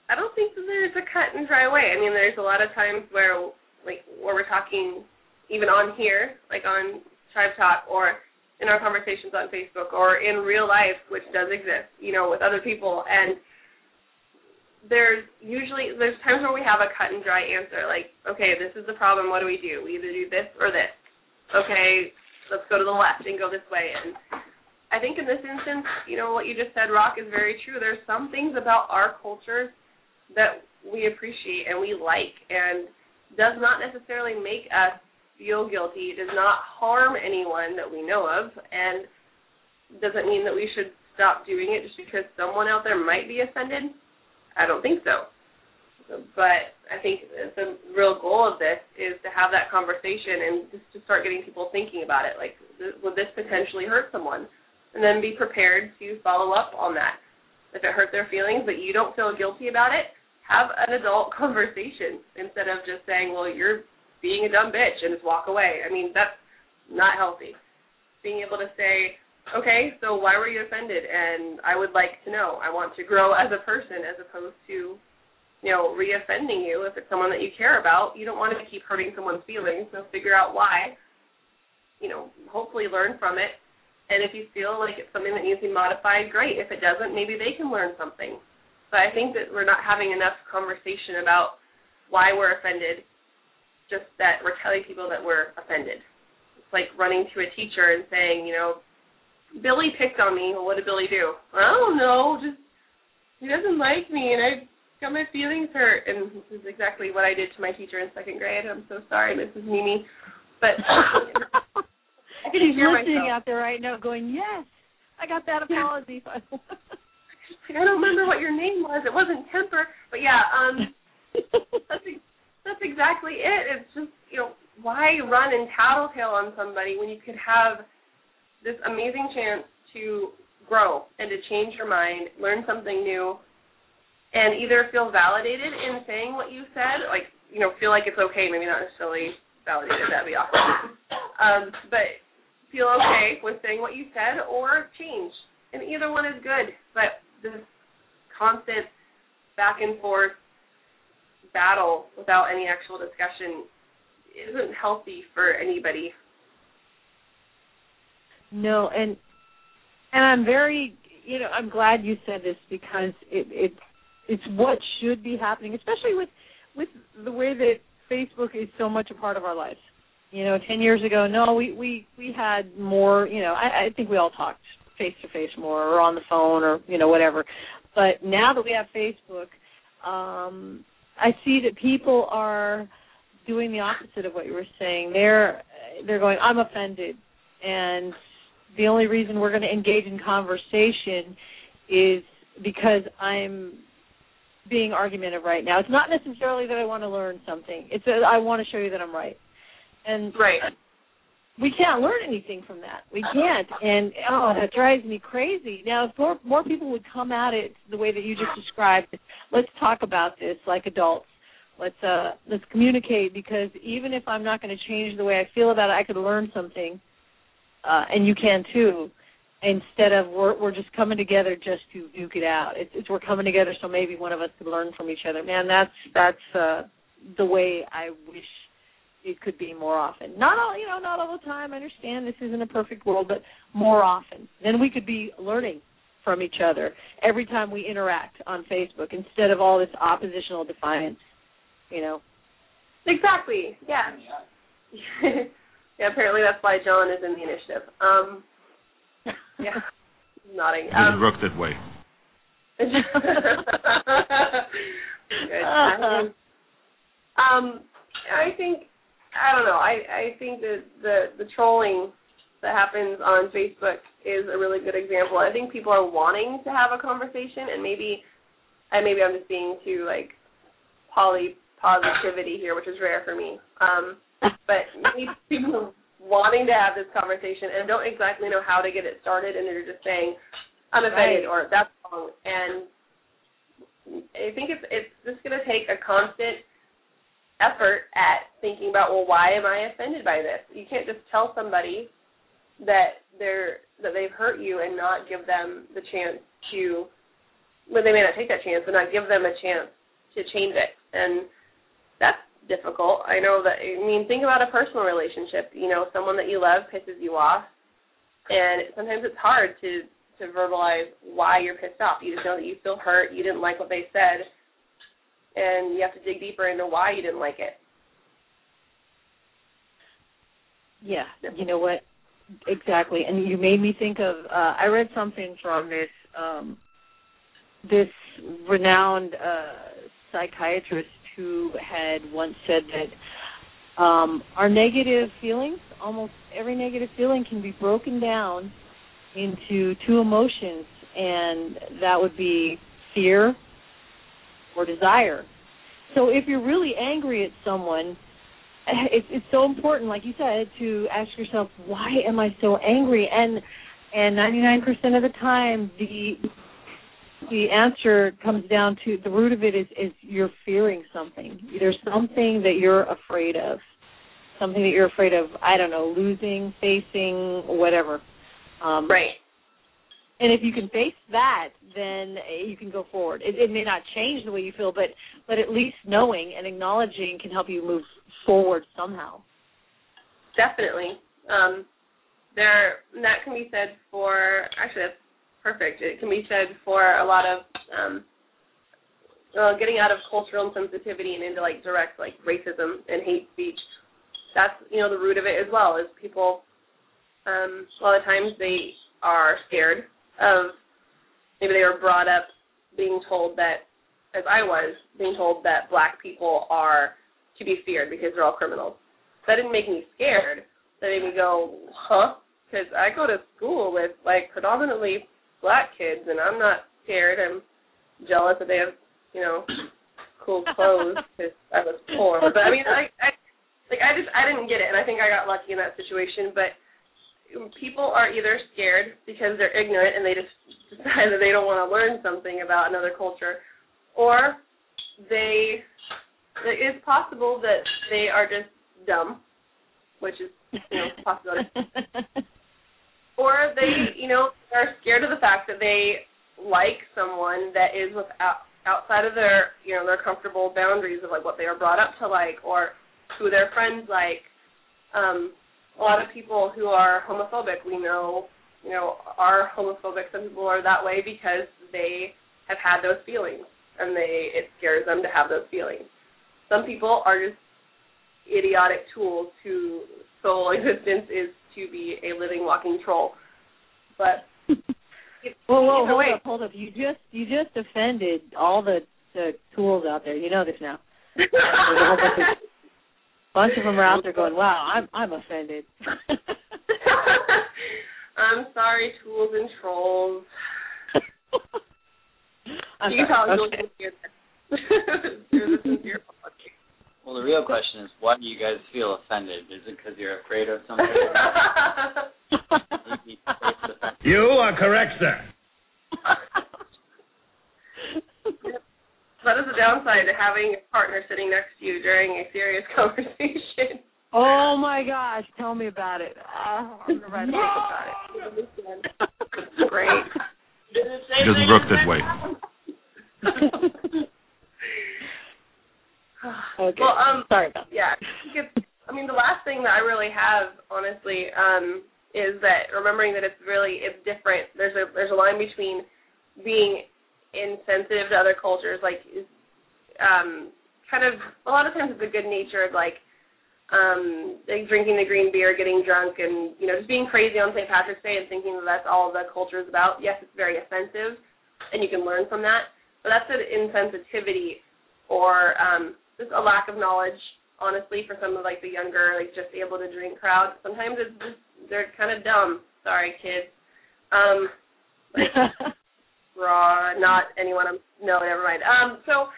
I don't think that there's a cut and dry way. I mean, there's a lot of times where like where we're talking even on here, like on Tribe Talk or in our conversations on Facebook or in real life, which does exist, you know, with other people and there's usually there's times where we have a cut and dry answer, like, okay, this is the problem, what do we do? We either do this or this. Okay, let's go to the left and go this way and I think in this instance, you know, what you just said, Rock, is very true. There's some things about our culture that we appreciate and we like and does not necessarily make us feel guilty, does not harm anyone that we know of, and doesn't mean that we should stop doing it just because someone out there might be offended. I don't think so. But I think the real goal of this is to have that conversation and just to start getting people thinking about it. Like, would this potentially hurt someone? And then be prepared to follow up on that. If it hurt their feelings, but you don't feel guilty about it, have an adult conversation instead of just saying, "Well, you're being a dumb bitch," and just walk away. I mean, that's not healthy. Being able to say, "Okay, so why were you offended?" and I would like to know. I want to grow as a person, as opposed to, you know, re-offending you. If it's someone that you care about, you don't want to keep hurting someone's feelings. So figure out why. You know, hopefully learn from it. And if you feel like it's something that needs to be modified, great. If it doesn't, maybe they can learn something. But I think that we're not having enough conversation about why we're offended, just that we're telling people that we're offended. It's like running to a teacher and saying, you know, Billy picked on me. Well, what did Billy do? I don't know. Just he doesn't like me, and I got my feelings hurt. And this is exactly what I did to my teacher in second grade. I'm so sorry, Mrs. Mimi. But I can He's hear listening myself. out there right now, going, "Yes, I got that apology." Like, I don't remember what your name was. It wasn't Temper, but yeah, um, that's that's exactly it. It's just you know why run and tattletale on somebody when you could have this amazing chance to grow and to change your mind, learn something new, and either feel validated in saying what you said, like you know feel like it's okay, maybe not necessarily validated. That'd be awesome. Um, but feel okay with saying what you said or change. And either one is good. But this constant back and forth battle without any actual discussion isn't healthy for anybody. No, and and I'm very, you know, I'm glad you said this because it it it's what should be happening, especially with with the way that Facebook is so much a part of our lives. You know, ten years ago, no, we we we had more. You know, I, I think we all talked face to face more, or on the phone, or you know, whatever. But now that we have Facebook, um, I see that people are doing the opposite of what you were saying. They're they're going, I'm offended, and the only reason we're going to engage in conversation is because I'm being argumentative right now. It's not necessarily that I want to learn something. It's that I want to show you that I'm right. And Right. we can't learn anything from that. We can't, and oh, that drives me crazy. Now, if more more people would come at it the way that you just described, let's talk about this like adults. Let's uh let's communicate because even if I'm not going to change the way I feel about it, I could learn something, uh, and you can too. Instead of we're we're just coming together just to duke it out. It's, it's we're coming together so maybe one of us could learn from each other. Man, that's that's uh the way I wish it could be more often. Not all, you know, not all the time. I understand this isn't a perfect world, but more often. Then we could be learning from each other every time we interact on Facebook instead of all this oppositional defiance. You know. Exactly. Yeah. yeah. Apparently, that's why John is in the initiative. Um. Yeah. Nodding. It Um, doesn't work that way. Good. Um, I think I don't know. I I think that the the trolling that happens on Facebook is a really good example. I think people are wanting to have a conversation, and maybe and maybe I'm just being too like poly positivity here, which is rare for me. Um, but maybe people are wanting to have this conversation and don't exactly know how to get it started, and they're just saying, "I'm offended" Right. or "That's wrong," and I think it's it's just going to take a constant effort at thinking about well why am I offended by this? You can't just tell somebody that they're that they've hurt you and not give them the chance to well they may not take that chance but not give them a chance to change it. And that's difficult. I know that I mean think about a personal relationship, you know, someone that you love pisses you off and sometimes it's hard to to verbalize why you're pissed off. You just know that you feel hurt, you didn't like what they said, and you have to dig deeper into why you didn't like it. Yeah, you know what? Exactly. And you made me think of uh I read something from this um this renowned uh psychiatrist who had once said that um our negative feelings, almost every negative feeling can be broken down into two emotions and that would be fear or desire. So if you're really angry at someone, it's it's so important, like you said, to ask yourself, why am I so angry? And and 99% of the time, the the answer comes down to the root of it is is you're fearing something. There's something that you're afraid of, something that you're afraid of. I don't know, losing, facing, whatever. Um, Right. And if you can face that, then you can go forward. It, it may not change the way you feel, but but at least knowing and acknowledging can help you move forward somehow. Definitely. Um, there that can be said for actually that's perfect. It can be said for a lot of um, uh, getting out of cultural insensitivity and into like direct like racism and hate speech. That's you know the root of it as well. Is people um, a lot of times they are scared of maybe they were brought up being told that as I was being told that black people are to be feared because they're all criminals. That didn't make me scared. That made me go, huh? Because I go to school with like predominantly black kids, and I'm not scared. I'm jealous that they have, you know, cool clothes because I was poor. But I mean, I, I, like I just I didn't get it, and I think I got lucky in that situation. But people are either scared because they're ignorant and they just decide that they don't want to learn something about another culture, or they it is possible that they are just dumb, which is you know possibility, or they you know are scared of the fact that they like someone that is without outside of their you know their comfortable boundaries of like what they are brought up to like or who their friends like. Um, a lot of people who are homophobic, we know, you know, are homophobic. Some people are that way because they have had those feelings, and they it scares them to have those feelings. Some people are just idiotic tools whose sole existence is to be a living, walking troll. But Whoa, whoa, hold way, up, hold up. You just you just offended all the the tools out there. You know this now. There's a whole bunch of, bunch of them are out there going, "Wow, I'm I'm offended." I'm sorry, tools and trolls. I'm you can sorry. tell Okay. you're the sincere apology. Well, the real question is, why do you guys feel offended? Is it because you're afraid of something? Maybe it's the fact- You are correct, sir. That is the downside to having a partner sitting next to you during a serious conversation. oh my gosh, tell me about it. Uh, I'm gonna write a book about it. Great. It doesn't work that way. okay. Well, um, sorry about that. yeah, I I mean, the last thing that I really have, honestly, um, is that remembering that it's really it's different. There's a there's a line between being insensitive to other cultures, like um, kind of a lot of times it's a good natured like um like drinking the green beer, getting drunk, and you know just being crazy on St. Patrick's Day and thinking that that's all the culture is about. Yes, it's very offensive, and you can learn from that, but that's an insensitivity or um just a lack of knowledge honestly for some of like the younger like just able to drink crowd sometimes it's just they're kind of dumb sorry kids um like raw not anyone i'm no never mind um so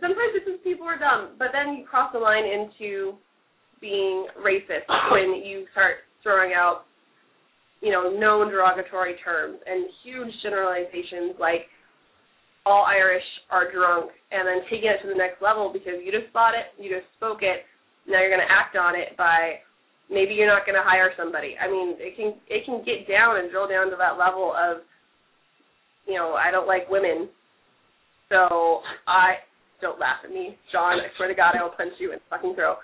sometimes it's just people are dumb but then you cross the line into being racist when you start throwing out you know known derogatory terms and huge generalizations like all Irish are drunk, and then taking it to the next level because you just thought it, you just spoke it, now you're going to act on it by maybe you're not going to hire somebody. I mean, it can it can get down and drill down to that level of, you know, I don't like women, so I don't laugh at me, John. I swear to God, I will punch you in the fucking throat.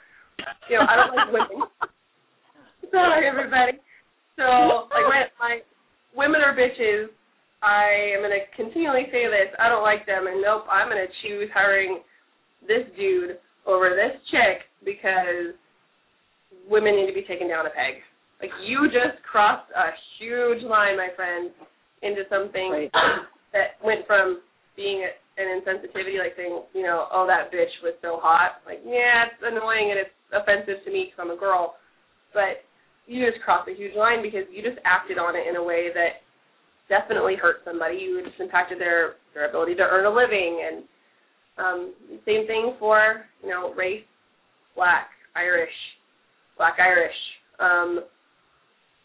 You know, I don't like women. Sorry, everybody. So, like my my women are bitches I am going to continually say this. I don't like them, and nope, I'm going to choose hiring this dude over this chick because women need to be taken down a peg. Like you just crossed a huge line, my friend, into something right. that went from being an insensitivity, like saying, you know, oh that bitch was so hot. Like, yeah, it's annoying and it's offensive to me because I'm a girl, but you just crossed a huge line because you just acted on it in a way that definitely hurt somebody. You just impacted their their ability to earn a living, and um, same thing for you know race, black, Irish, black Irish, um,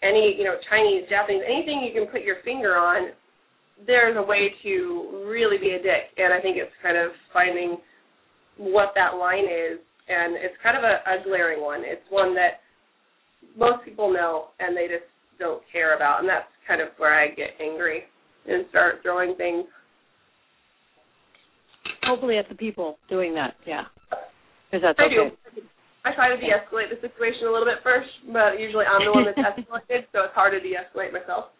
any you know Chinese, Japanese, anything you can put your finger on. There's a way to really be a dick, and I think it's kind of finding what that line is, and it's kind of a, a glaring one. It's one that most people know, and they just don't care about, and that's kind of where I get angry and start throwing things. Hopefully, at the people doing that, yeah, because that's I okay. do. I try to de-escalate the situation a little bit first, but usually I'm the one that's escalated, so it's hard to de-escalate myself.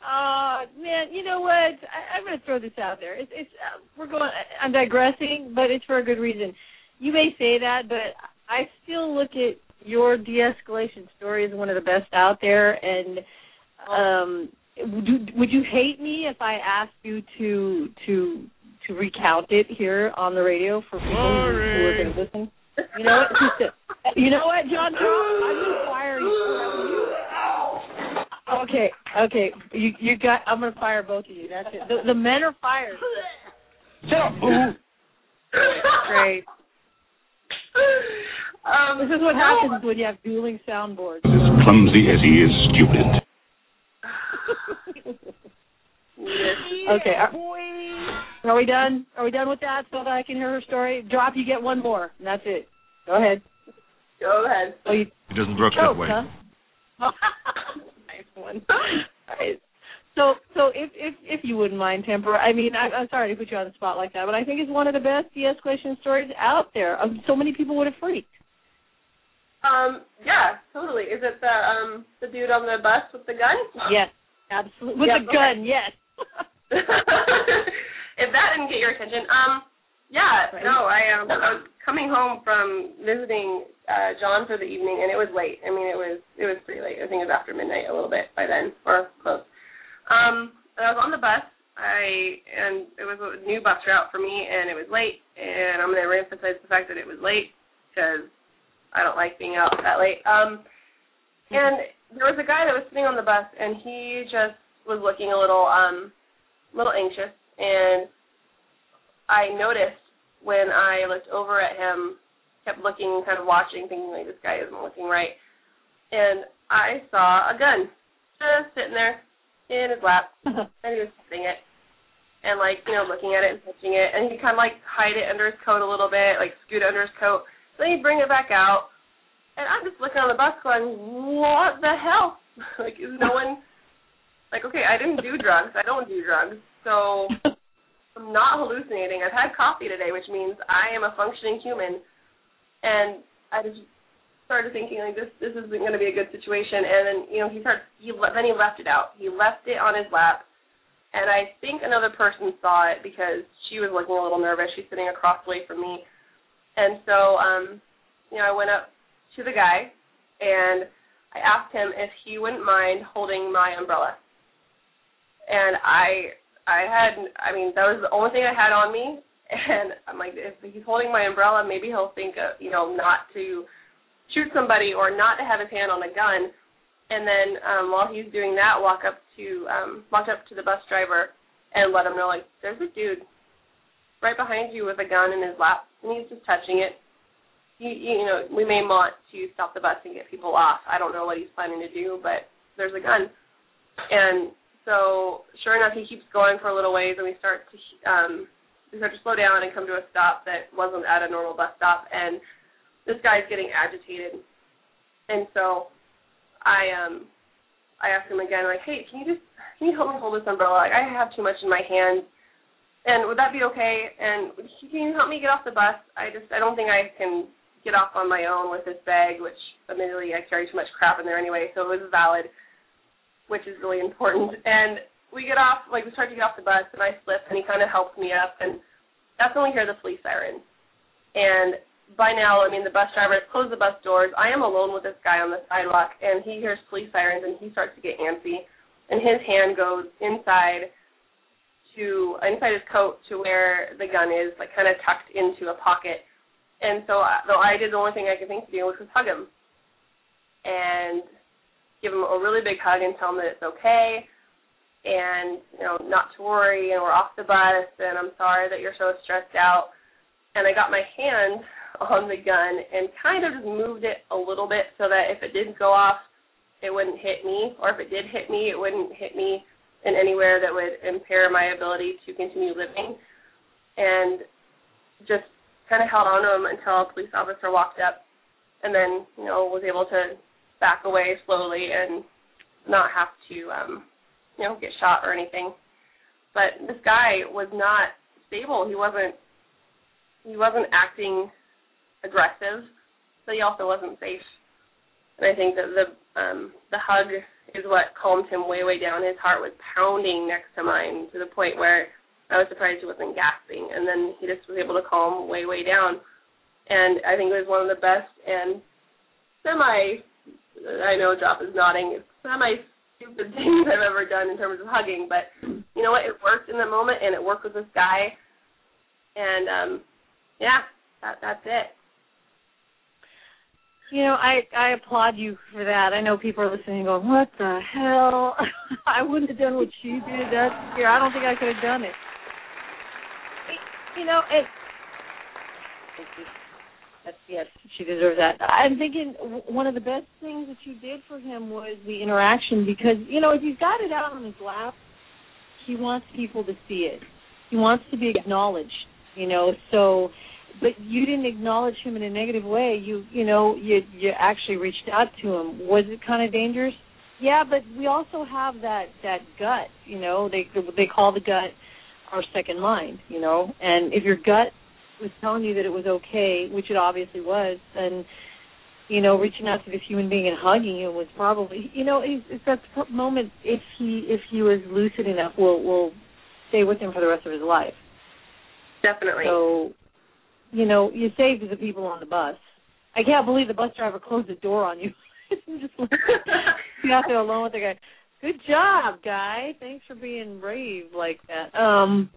Uh man, you know what? I, I'm going to throw this out there. It's, it's uh, we're going. I'm digressing, but it's for a good reason. You may say that, but I still look at your de-escalation story is one of the best out there, and um, would you, would you hate me if I asked you to to to recount it here on the radio for people who, who are going to listen? You know what? you know what, John? I'm going to fire you. Okay, okay. You you got. I'm going to fire both of you. That's it. The, the men are fired. Shut up. boo. Great. Um, this is what happens when you have dueling soundboards. As clumsy as he is stupid. okay. Are, are, we done? Are we done with that so that I can hear her story? Drop, you get one more, and that's it. Go ahead. Go ahead. Oh, you it doesn't work that way. Huh? one. All right. So, so if if if you wouldn't mind, Temper, I mean, I, I'm sorry to put you on the spot like that, but I think it's one of the best de-escalation stories out there. Um, so many people would have freaked. Um, yeah, totally. Is it the um the dude on the bus with the gun? Yes, absolutely. With Yep, the gun, yes. if that didn't get your attention, um, yeah, Right. no, I um I was coming home from visiting uh John for the evening and it was late. I mean it was it was pretty late. I think it was after midnight a little bit by then or close. Um and I was on the bus. I and it was a new bus route for me and it was late and I'm gonna reemphasize the fact that it was late because I don't like being out that late. Um and there was a guy that was sitting on the bus and he just was looking a little um little anxious and I noticed when I looked over at him, kept looking, kind of watching, thinking like this guy isn't looking right. And I saw a gun just sitting there in his lap, and he was holding it, and like you know looking at it and touching it, and he kind of like hide it under his coat a little bit, like scoot it under his coat. Then he'd bring it back out, and I'm just looking on the bus going, what the hell? like is no one like okay, I didn't do drugs, I don't do drugs, so I'm not hallucinating. I've had coffee today, which means I am a functioning human, and I just started thinking like this this isn't going to be a good situation, and then you know he starts he then he left it out. He left it on his lap, and I think another person saw it because she was looking a little nervous. She's sitting across the way from me, and so um, you know I went up to the guy and I asked him if he wouldn't mind holding my umbrella. And I I had I mean that was the only thing I had on me and I'm like if he's holding my umbrella maybe he'll think of, you know not to shoot somebody or not to have his hand on a gun. And then um while he's doing that walk up to um walk up to the bus driver and let him know like there's a dude right behind you with a gun in his lap and he's just touching it you, you know, we may want to stop the bus and get people off. I don't know what he's planning to do, but there's a gun. And so, sure enough, he keeps going for a little ways, and we start to um, we start to slow down and come to a stop that wasn't at a normal bus stop, and this guy's getting agitated. And so, I um, I asked him again, like, hey, can you just can you help me hold this umbrella? Like, I have too much in my hands and would that be okay? And can you help me get off the bus? I just I don't think I can get off on my own with this bag, which admittedly I carry too much crap in there anyway, so it was valid, which is really important. And we get off, like we start to get off the bus, and I slip, and he kind of helps me up, and that's when we hear the police siren. And by now, I mean the bus driver has closed the bus doors. I am alone with this guy on the sidewalk, and he hears police sirens, and he starts to get antsy, and his hand goes inside to inside his coat to where the gun is, like kind of tucked into a pocket and so, uh, though I did the only thing I could think to do, which was hug him and give him a really big hug and tell him that it's okay and you know not to worry and we're off the bus and I'm sorry that you're so stressed out. And I got my hand on the gun and kind of just moved it a little bit so that if it didn't go off, it wouldn't hit me, or if it did hit me, it wouldn't hit me in anywhere that would impair my ability to continue living. And just kind of held on to him until a police officer walked up, and then you know was able to back away slowly and not have to um, you know get shot or anything. But this guy was not stable. He wasn't he wasn't acting aggressive, but he also wasn't safe. And I think that the um, the hug is what calmed him way way down. His heart was pounding next to mine to the point where I was surprised he wasn't gasping, and then he just was able to calm way, way down. And I think it was one of the best and semi, I know Joff is nodding, It's semi stupid things I've ever done in terms of hugging, but you know what? It worked in the moment, and it worked with this guy. And um yeah, that that's it. You know, I I applaud you for that. I know people are listening going, "What the hell? I wouldn't have done what she did. That's yeah, I don't think I could have done it." you know, it. That's, yes, she deserves that. I'm thinking one of the best things that you did for him was the interaction because you know if he's got it out on his lap, he wants people to see it. He wants to be acknowledged. You know, so but you didn't acknowledge him in a negative way. You you know you you actually reached out to him. Was it kind of dangerous? Yeah, but we also have that that gut. You know, they they call the gut our second mind, you know. And if your gut was telling you that it was okay, which it obviously was, and you know, reaching out to this human being and hugging you was probably, you know, it's, it's that moment. If he if he was lucid enough, will will stay with him for the rest of his life. Definitely. So, you know, you saved the people on the bus. I can't believe the bus driver closed the door on you. just like, you out there alone with the guy. Good job, guy. Thanks for being brave like that. Um,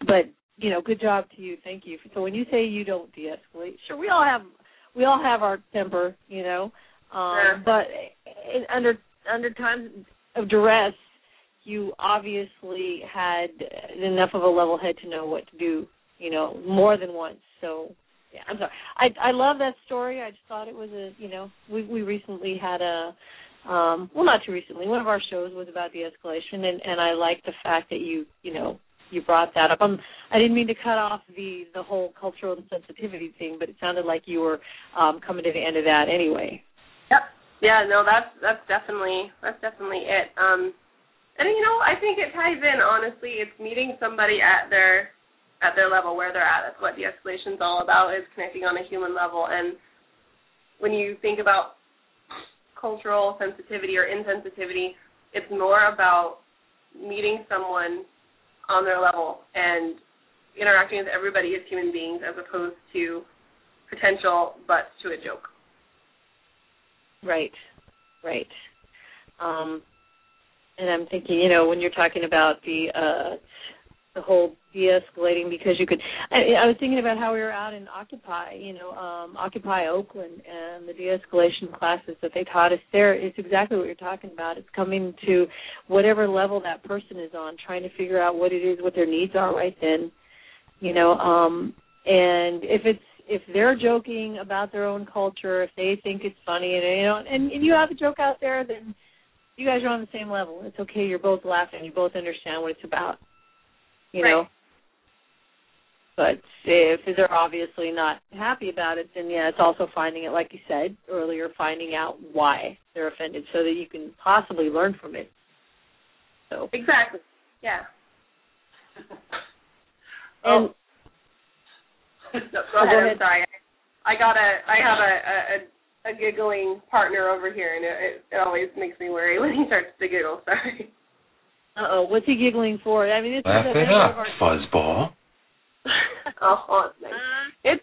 but you know, good job to you. Thank you. So when you say you don't de-escalate, sure, we all have we all have our temper, you know. Um, sure. But in, under under times of duress, you obviously had enough of a level head to know what to do, you know, more than once. So yeah, I'm sorry. I I love that story. I just thought it was a you know we we recently had a um well not too recently one of our shows was about de-escalation and and i like the fact that you you know you brought that up. Um i didn't mean to cut off the the whole cultural insensitivity thing but it sounded like you were um coming to the end of that anyway. Yep. Yeah no that's that's definitely that's definitely it. Um and you know i think it ties in honestly. It's meeting somebody at their at their level where they're at. That's what de-escalation is all about is connecting on a human level. And when you think about cultural sensitivity or insensitivity, it's more about meeting someone on their level and interacting with everybody as human beings as opposed to potential butts to a joke. Right, right. Um, and I'm thinking, you know, when you're talking about the uh, the whole de-escalating, because you could. I, I was thinking about how we were out in Occupy, you know, um, Occupy Oakland, and the de-escalation classes that they taught us there. It's exactly what you're talking about. It's coming to whatever level that person is on, trying to figure out what it is, what their needs are right then, you know. Um, and if it's if they're joking about their own culture, if they think it's funny, and you know, and, and you have a joke out there, then you guys are on the same level. It's okay. You're both laughing. You both understand what it's about. You right. know. But if they're obviously not happy about it, then yeah, it's also finding it, like you said earlier, finding out why they're offended, so that you can possibly learn from it. So exactly, yeah. Oh. and oh. no, go, oh, ahead, go ahead. I'm sorry. I got a. I have a, a a giggling partner over here, and it, it always makes me worry when he starts to giggle. Sorry. Uh oh, what's he giggling for? I mean, it's Laugh it up, fuzzball. oh, it's nice.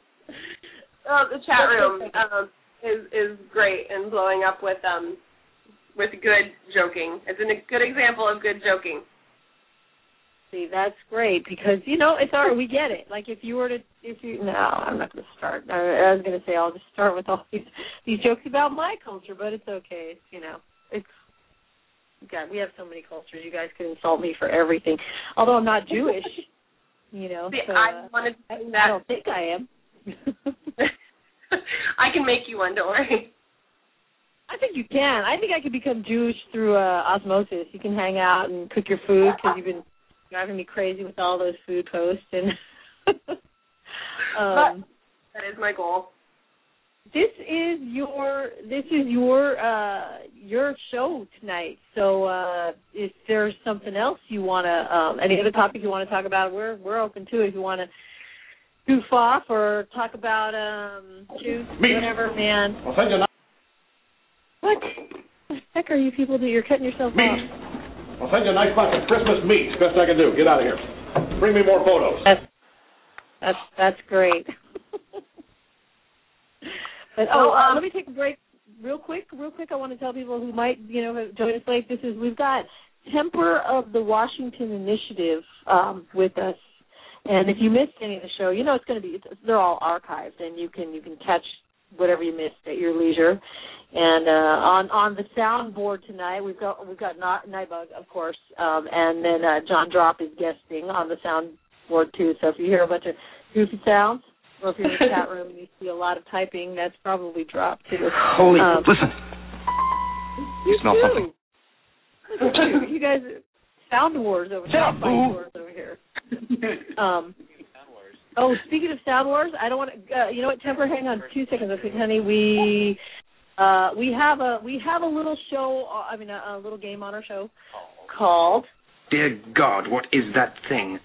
Uh, the chat room um, is is great and blowing up with um with good joking. It's a good example of good joking. See, that's great because you know it's all right. We get it. Like if you were to, if you no, I'm not going to start. I, I was going to say I'll just start with all these these jokes about my culture, but it's okay. It's, you know, it's God. We have so many cultures. You guys could insult me for everything. Although I'm not Jewish, you know. See, so, I wanted to I, that. I don't think I am. I can make you one. Don't worry. I think you can. I think I could become Jewish through uh, osmosis. You can hang out and cook your food because you've been driving me crazy with all those food posts and um, that is my goal. This is your this is your uh your show tonight. So uh if there's something else you want to um any other topic you want to talk about, we're we're open to it if you want to goof off or talk about um juice, whatever, man. I'll send you What? What the heck are you people doing? You're cutting yourself Meat. off. I'll send you a nice box of Christmas meat. Best I can do. Get out of here. Bring me more photos. That's that's that's great. But oh, uh, let me take a break real quick. Real quick, I want to tell people who might you know join us late. This is we've got Temper of the Washington Initiative um, with us. And if you missed any of the show, you know it's going to be it's, they're all archived, and you can you can catch whatever you missed at your leisure. And uh, on on the soundboard tonight, we've got we've got Nybug, of course, um, and then uh, John Drop is guesting on the soundboard too. So if you hear a bunch of goofy sounds, if you're in the chat room and you see a lot of typing, that's probably Drop too. Holy, um, listen. You smell too. something. you, you guys, sound wars over here. Sound wars over here. Um, Oh, speaking of Sound Wars, I don't want to. Uh, you know what, Temper? Hang on two seconds, okay, honey. We uh, we have a we have a little show. Uh, I mean, a, a little game on our show called. Dear God, what is that thing?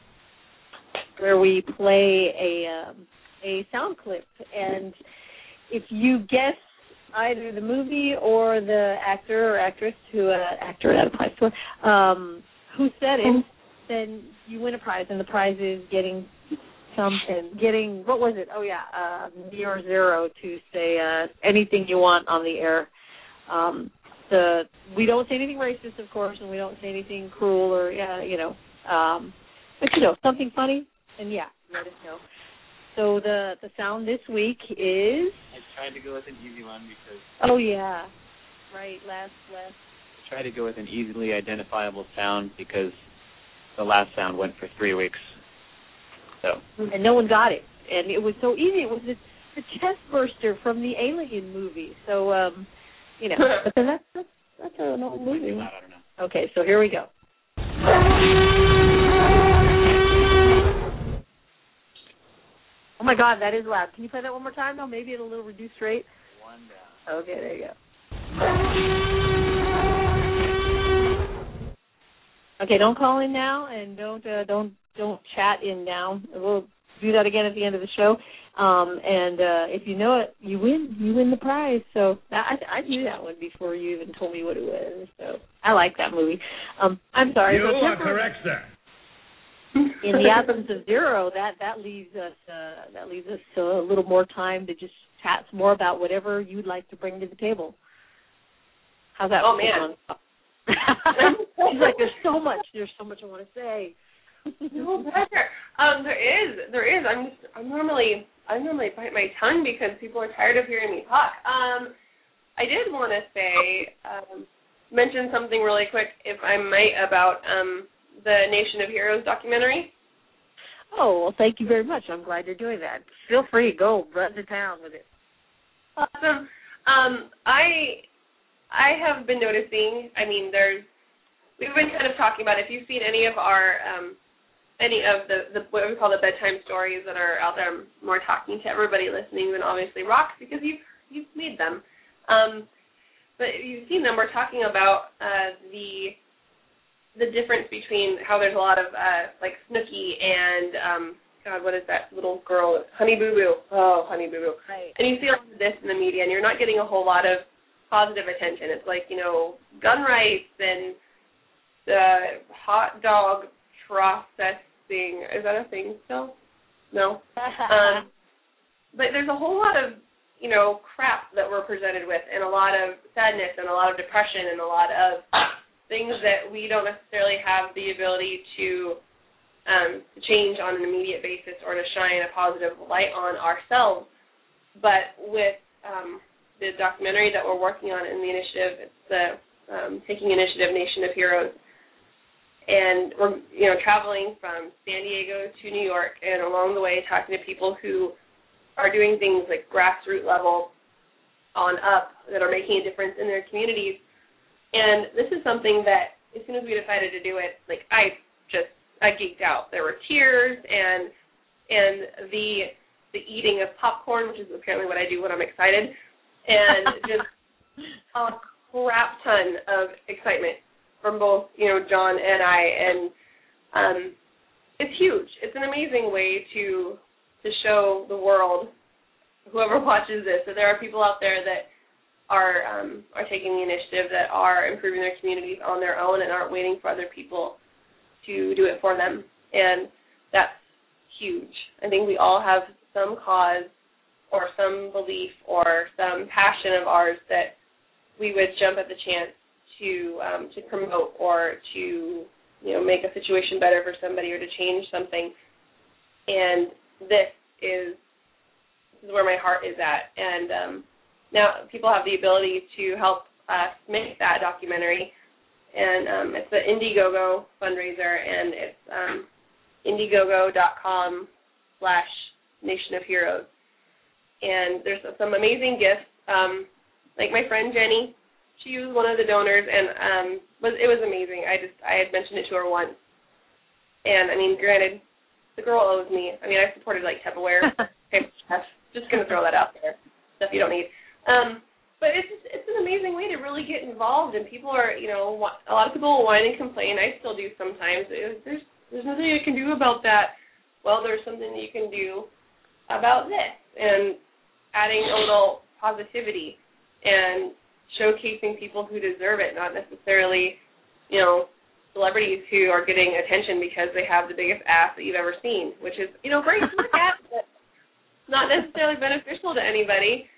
Where we play a um, a sound clip, and if you guess either the movie or the actor or actress who uh, actor that applies to um, who said it, then you win a prize, and the prize is getting something, getting what was it? Oh yeah, uh, near zero to say uh, anything you want on the air. Um, the we don't say anything racist, of course, and we don't say anything cruel or yeah, you know, um, but you know something funny, and yeah, let us know. So the the sound this week is. I tried to go with an easy one because. Oh yeah, right. Last last. I tried to go with an easily identifiable sound because the last sound went for three weeks so and no one got it, and it was so easy. It was the, the chest burster from the Alien movie. So um, you know, but then that's that's, that's an old movie. Okay, so here we go. Oh my God, that is loud. Can you play that one more time? No, maybe at a little reduced rate. One down. Okay, there you go. Okay, don't call in now, and don't uh, don't don't chat in now. We'll do that again at the end of the show. Um, and uh, if you know it, you win. You win the prize. So I, I knew that one before you even told me what it was. So I like that movie. Um, I'm sorry. You are Temper- correct, sir. In the absence of zero, that that leaves us uh, that leaves us a little more time to just chat some more about whatever you'd like to bring to the table. How's that? Oh, man. Like, there's so much. There's so much I want to say. no pressure. Um, there is, there is. I'm just, I'm normally, I normally bite my tongue because people are tired of hearing me talk. Um, I did want to say, um, mention something really quick, if I might, about um the Nation of Heroes documentary. Oh well, thank you very much. I'm glad you're doing that. Feel free, go run to town with it. Awesome. Um, I I have been noticing. I mean, there's we've been kind of talking about if you've seen any of our um, any of the, the what we call the bedtime stories that are out there. I'm more talking to everybody listening than obviously rocks because you've you've made them. Um, but you've seen them. We're talking about uh, the the difference between how there's a lot of uh, like Snooki and um, God, what is that little girl? Honey Boo Boo. Oh, Honey Boo Boo. Right. And you see a lot of this in the media, and you're not getting a whole lot of positive attention. It's like you know gun rights and the hot dog processing. Is that a thing still? No. Um, but there's a whole lot of you know crap that we're presented with, and a lot of sadness, and a lot of depression, and a lot of things that we don't necessarily have the ability to um, change on an immediate basis or to shine a positive light on ourselves. But with um, the documentary that we're working on in the initiative, it's the um, Taking Initiative Nation of Heroes, and we're you know traveling from San Diego to New York, and along the way talking to people who are doing things like grassroots level on up that are making a difference in their communities and this is something that as soon as we decided to do it, like I just I geeked out. There were tears and and the the eating of popcorn, which is apparently what I do when I'm excited, and just a crap ton of excitement from both you know John and I, and um, it's huge. It's an amazing way to to show the world, whoever watches this, that there are people out there that are um, are taking the initiative, that are improving their communities on their own, and aren't waiting for other people to do it for them. And that's huge. I think we all have some cause or some belief or some passion of ours that we would jump at the chance to um, to promote or to you know make a situation better for somebody or to change something. And this is this is where my heart is at. And um, now people have the ability to help us make that documentary, and um, it's the Indiegogo fundraiser, and it's um, Indiegogo.com slash Nation of Heroes, and there's some amazing gifts. Um, like my friend Jenny, she was one of the donors, and um, was it was amazing. I just I had mentioned it to her once, and I mean, granted, the girl owes me. I mean, I supported like Tupperware, stuff. Just gonna throw that out there, stuff you don't need. Um, but it's just, it's an amazing way to really get involved, and people are, you know, a lot of people whine and complain. I still do sometimes. It, there's there's nothing you can do about that. Well, there's something you can do about this, and adding a little positivity and showcasing people who deserve it, not necessarily, you know, celebrities who are getting attention because they have the biggest ass that you've ever seen, which is, you know, great to look at, but not necessarily beneficial to anybody.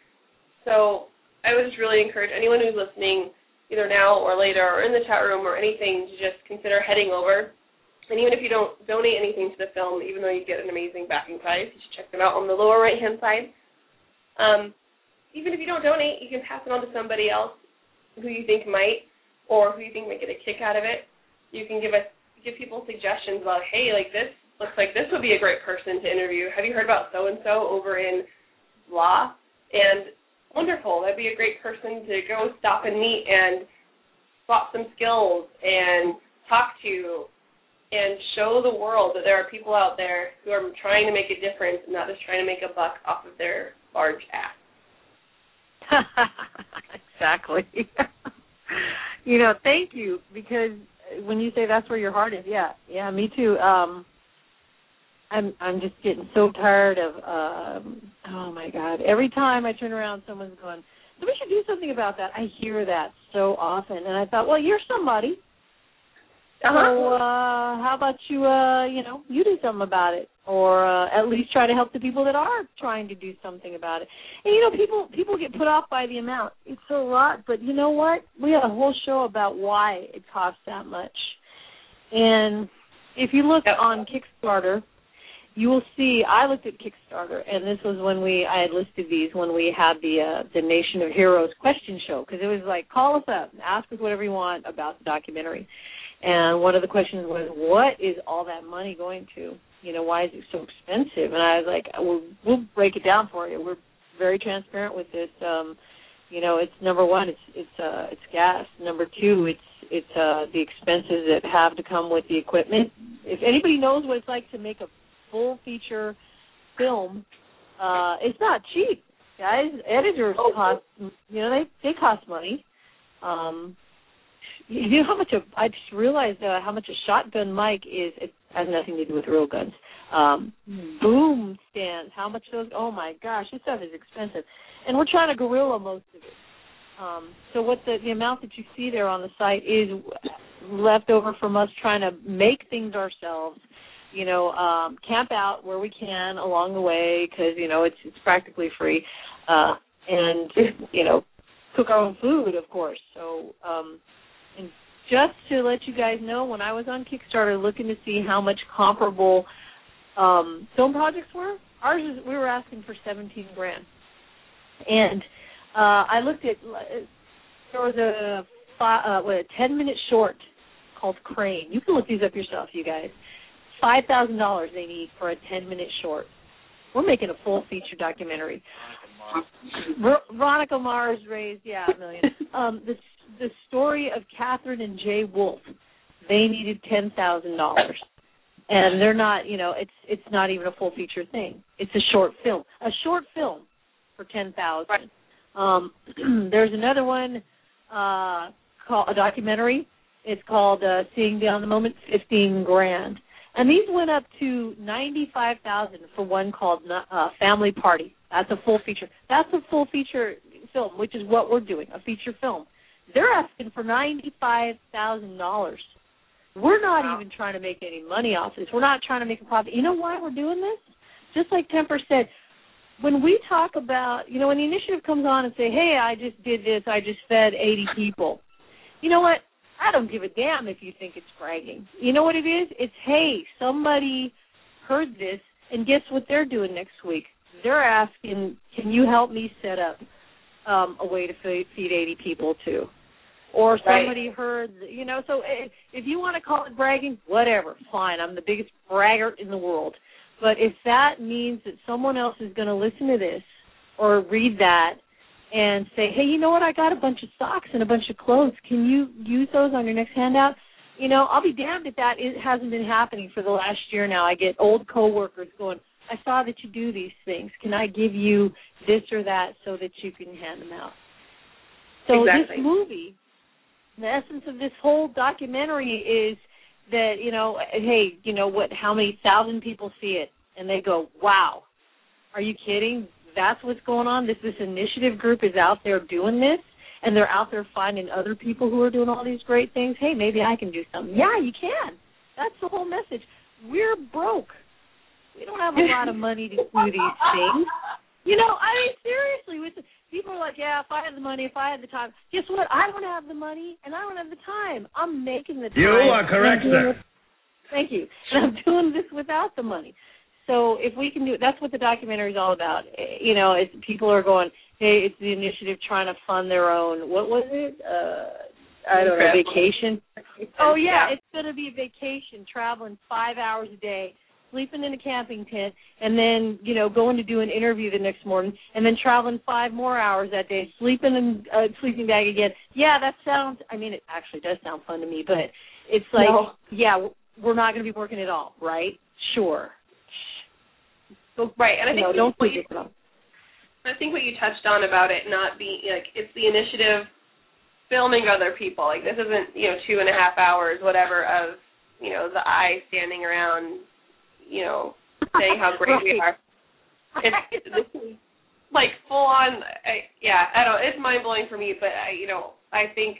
So I would just really encourage anyone who's listening, either now or later, or in the chat room or anything, to just consider heading over. And even if you don't donate anything to the film, even though you get an amazing backing prize, you should check them out on the lower right hand side. Um, even if you don't donate, you can pass it on to somebody else who you think might, or who you think might get a kick out of it. You can give us give people suggestions about, hey, like this looks like this would be a great person to interview. Have you heard about so and so over in blah? And wonderful. That'd be a great person to go stop and meet and swap some skills and talk to and show the world that there are people out there who are trying to make a difference and not just trying to make a buck off of their large ass. exactly. you know, thank you because when you say that's where your heart is, yeah, yeah, me too. Um I'm I'm just getting so tired of um oh my god. Every time I turn around someone's going, So we should do something about that. I hear that so often and I thought, Well, you're somebody. Uh-huh. So uh how about you uh, you know, you do something about it. Or uh, at least try to help the people that are trying to do something about it. And you know, people people get put off by the amount. It's a lot, but you know what? We had a whole show about why it costs that much. And if you look on Kickstarter, you will see I looked at Kickstarter, and this was when we I had listed these when we had the uh, the Nation of Heroes question show because it was like call us up, ask us whatever you want about the documentary, and one of the questions was what is all that money going to? You know why is it so expensive? And I was like we'll, we'll break it down for you. We're very transparent with this. Um, you know, it's number one, it's it's uh it's gas. Number two, it's it's uh the expenses that have to come with the equipment. If anybody knows what it's like to make a full feature film, uh it's not cheap. Guys, editors cost you know, they they cost money. Um you know how much a I just realized uh, how much a shotgun mic is it has nothing to do with real guns. Um boom stands, how much those oh my gosh, this stuff is expensive. And we're trying to guerrilla most of it. Um, so what the the amount that you see there on the site is left over from us trying to make things ourselves. You know, um, camp out where we can along the way because you know it's it's practically free, uh, and you know cook our own food, of course. So um, and just to let you guys know, when I was on Kickstarter looking to see how much comparable um, film projects were, ours is we were asking for seventeen grand, and uh, I looked at there was a fi- uh, what a ten minute short called Crane. You can look these up yourself, you guys. Five thousand dollars they need for a ten minute short. We're making a full feature documentary. Ver- Veronica Mars raised yeah a million. um, the the story of Catherine and Jay Wolf. They needed ten thousand dollars, and they're not. You know, it's it's not even a full feature thing. It's a short film. A short film for ten thousand. Um, there's another one uh, called a documentary. It's called uh, "Seeing Beyond the Moment." Fifteen grand, and these went up to ninety-five thousand for one called uh, "Family Party." That's a full feature. That's a full feature film, which is what we're doing, a feature film. They're asking for ninety-five thousand dollars. We're not Wow. even trying to make any money off this. We're not trying to make a profit. You know why we're doing this? Just like Temper said, when we talk about, you know, when the initiative comes on and say, "Hey, I just did this. I just fed 80 people." You know what? I don't give a damn if you think it's bragging. You know what it is? It's, "Hey, somebody heard this and guess what they're doing next week? They're asking, "Can you help me set up um a way to feed, feed 80 people too?" Or Right. somebody heard, you know, so if, if you want to call it bragging, whatever, fine. I'm the biggest braggart in the world. But if that means that someone else is going to listen to this or read that and say, hey, you know what? I got a bunch of socks and a bunch of clothes. Can you use those on your next handout? You know, I'll be damned if that is, hasn't been happening for the last year now. I get old coworkers going, I saw that you do these things. Can I give you this or that so that you can hand them out? So Exactly. this movie, the essence of this whole documentary is that you know, hey, you know what? How many thousand people see it, and they go, "Wow, are you kidding? That's what's going on." This this initiative group is out there doing this, and they're out there finding other people who are doing all these great things. Hey, maybe I can do something. Yeah, you can. That's the whole message. We're broke. We don't have a lot of money to do these things. You know, I mean, seriously, with people are like, yeah, if I had the money, if I had the time. Guess what? I don't have the money, and I don't have the time. I'm making the time. You are correct, sir. Thank you. And I'm doing this without the money. So if we can do it, that's what the documentary is all about. You know, it's people are going, hey, it's the initiative trying to fund their own. What was it? Uh, I don't know, vacation. Oh yeah, it's going to be a vacation, traveling five hours a day, sleeping in a camping tent, and then you know going to do an interview the next morning, and then traveling five more hours that day, sleeping in a sleeping bag again. Yeah, that sounds. I mean, it actually does sound fun to me, but it's like, No. yeah, we're not going to be working at all, right? Sure. So, Right, and I think know, don't what you- I think what you touched on about it not being like it's the initiative filming other people. Like this isn't you know two and a half hours whatever of you know the eye standing around you know saying how great we are. It's, this is like full on. I, yeah, I don't. It's mind blowing for me, but I, you know, I think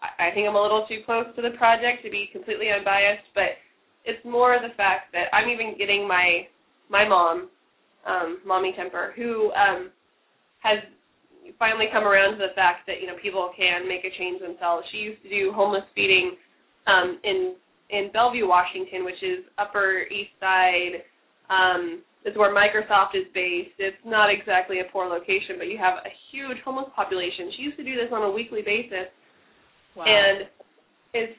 I think I'm a little too close to the project to be completely unbiased, but it's more the fact that I'm even getting my my mom, um, mommy temper, who um, has finally come around to the fact that you know people can make a change themselves. She used to do homeless feeding um, in in Bellevue, Washington, which is Upper East Side. Um, is where Microsoft is based. It's not exactly a poor location, but you have a huge homeless population. She used to do this on a weekly basis, Wow. and it's it's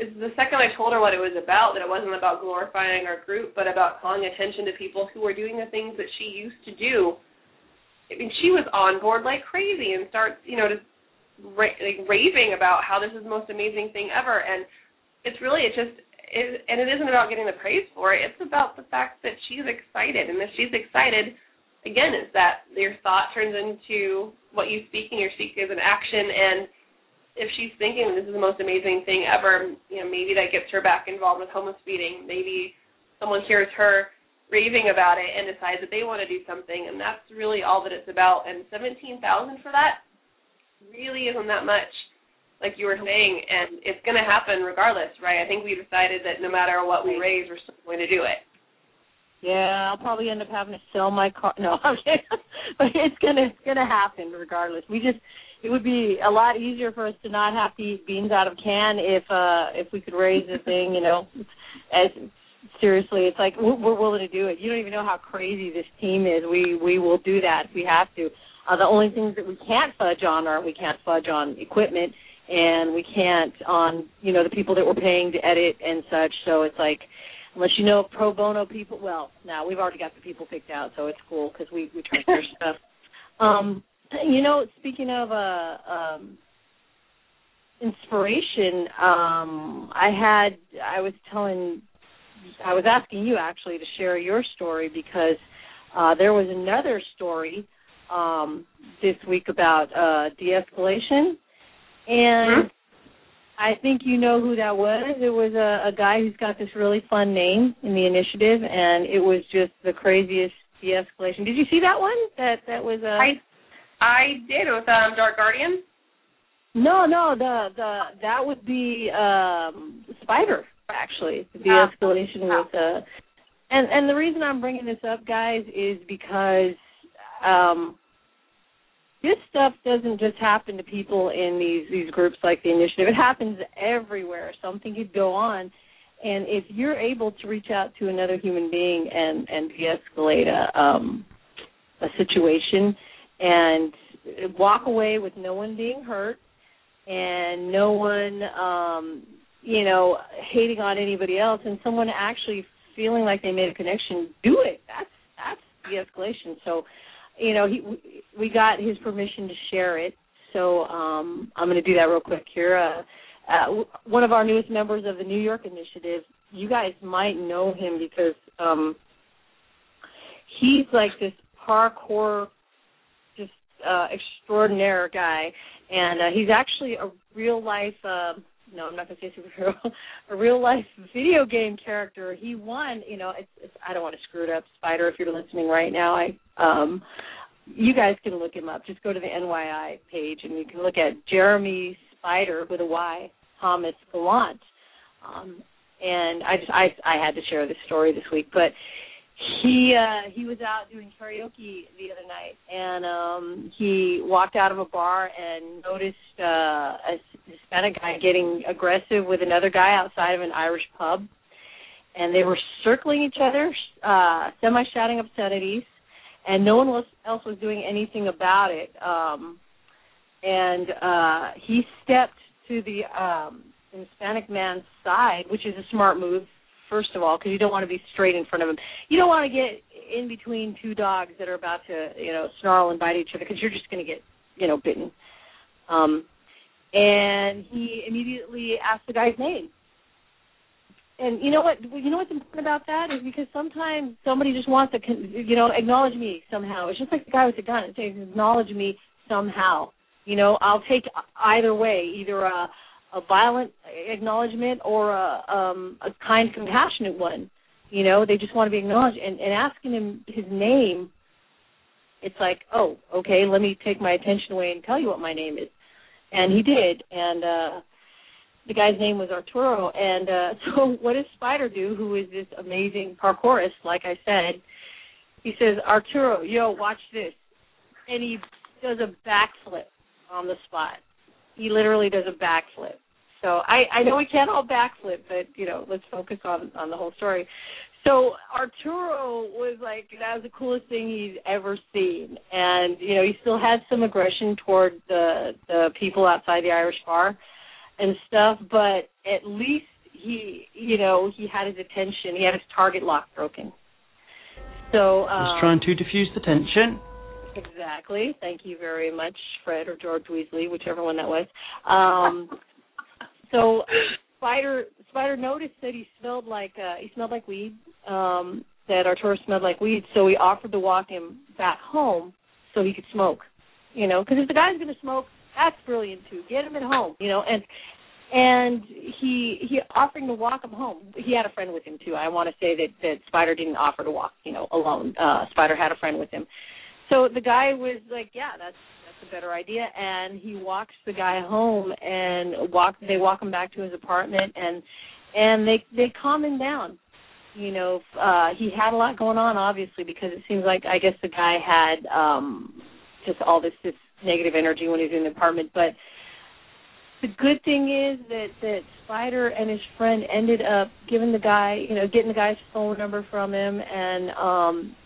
the second I told her what it was about, that it wasn't about glorifying our group, but about calling attention to people who were doing the things that she used to do. I mean, she was on board like crazy and starts, you know, just ra- like raving about how this is the most amazing thing ever. And it's really, it just, it, and it isn't about getting the praise for it. It's about the fact that she's excited, and if she's excited, again, is that your thought turns into what you speak, and your speak is an action, and if she's thinking this is the most amazing thing ever, you know, maybe that gets her back involved with homeless feeding. Maybe someone hears her raving about it and decides that they want to do something, and that's really all that it's about. And seventeen thousand for that really isn't that much, like you were saying, and it's going to happen regardless, right? I think we decided that no matter what we raise, we're still going to do it. Yeah, I'll probably end up having to sell my car. No, I'm kidding. but it's gonna it's gonna happen regardless. We just it would be a lot easier for us to not have to eat beans out of can if uh if we could raise the thing, you know. As seriously, it's like we're, we're willing to do it. You don't even know how crazy this team is. We we will do that if we have to. Uh, the only things that we can't fudge on are we can't fudge on equipment and we can't on you know the people that we're paying to edit and such. So it's like unless you know pro bono people. Well, now we've already got the people picked out, so it's cool because we we trust their stuff. Um, you know, speaking of uh, um, inspiration, um, I had I was telling, I was asking you actually to share your story because uh, there was another story um, this week about uh, de-escalation, and. Mhm. I think you know who that was. It was a, a guy who's got this really fun name in the initiative, and it was just the craziest de-escalation. Did you see that one? That that was a. I I did with um, Dark Guardian. No, no, the the that would be um Spider actually. The Oh. de-escalation was uh and and the reason I'm bringing this up guys is because um this stuff doesn't just happen to people in these these groups like the initiative. It happens everywhere. Something could go on and if you're able to reach out to another human being and and de-escalate a um a situation and walk away with no one being hurt and no one um you know hating on anybody else and someone actually feeling like they made a connection do it. That's that's the escalation. So you know he we got his permission to share it. So um i'm going to do that real quick here. Uh, uh one of our newest members of the new york initiative you guys might know him because um he's like this parkour uh extraordinaire guy and uh, he's actually a real life uh, no i'm not going to say superhero a real life video game character. He won you know it's, it's i don't want to screw it up spider if you're listening right now i um you guys can look him up. Just go to the nyi page and you can look at jeremy spider with a y thomas gallant. Um and i just i i had to share this story this week but he uh he was out doing karaoke the other night and um he walked out of a bar and noticed uh a Hispanic guy getting aggressive with another guy outside of an Irish pub. And they were circling each other uh semi shouting obscenities and no one else else was doing anything about it. Um and uh he stepped to the um Hispanic man's side which is a smart move first of all, because you don't want to be straight in front of him. You don't want to get in between two dogs that are about to, you know, snarl and bite each other, because you're just going to get, you know, bitten. Um, and he immediately asked the guy's name. And you know what? You know what's important about that is because sometimes somebody just wants to, you know, acknowledge me somehow. It's just like the guy with the gun. Says acknowledge me somehow. You know, I'll take either way, either a a violent acknowledgement or a um a kind compassionate one You know, they just want to be acknowledged. And, and asking him his name, it's like, oh, okay, let me take my attention away and tell you what my name is. And he did. And uh the guy's name was Arturo. And uh so what does Spider do, who is this amazing parkourist, like I said? He says, Arturo, yo, watch this. And he does a backflip on the spot. He literally does a backflip. So I, I know we can't all backflip, but you know, let's focus on on the whole story. So Arturo was like that was the coolest thing he's ever seen, and you know he still had some aggression toward the the people outside the Irish bar and stuff, but at least he you know he had his attention, he had his target lock broken. So um, was trying to diffuse the tension. Exactly. Thank you very much, Fred or George Weasley, whichever one that was. Um, so Spider Spider noticed that he smelled like uh, he smelled like weed. Um, that Arturo smelled like weed, so he offered to walk him back home so he could smoke. You know, because if the guy's going to smoke, that's brilliant too. Get him at home. You know, and and he he offering to walk him home. He had a friend with him too. I want to say that that Spider didn't offer to walk, you know, alone. Uh Spider had a friend with him. So the guy was like, "Yeah, that's that's a better idea. And he walks the guy home and walk they walk him back to his apartment and and they they calm him down. You know uh he had a lot going on obviously because it seems like i guess the guy had um just all this this negative energy when he was in the apartment. But the good thing is that that spider and his friend ended up giving the guy you know getting the guy's phone number from him and um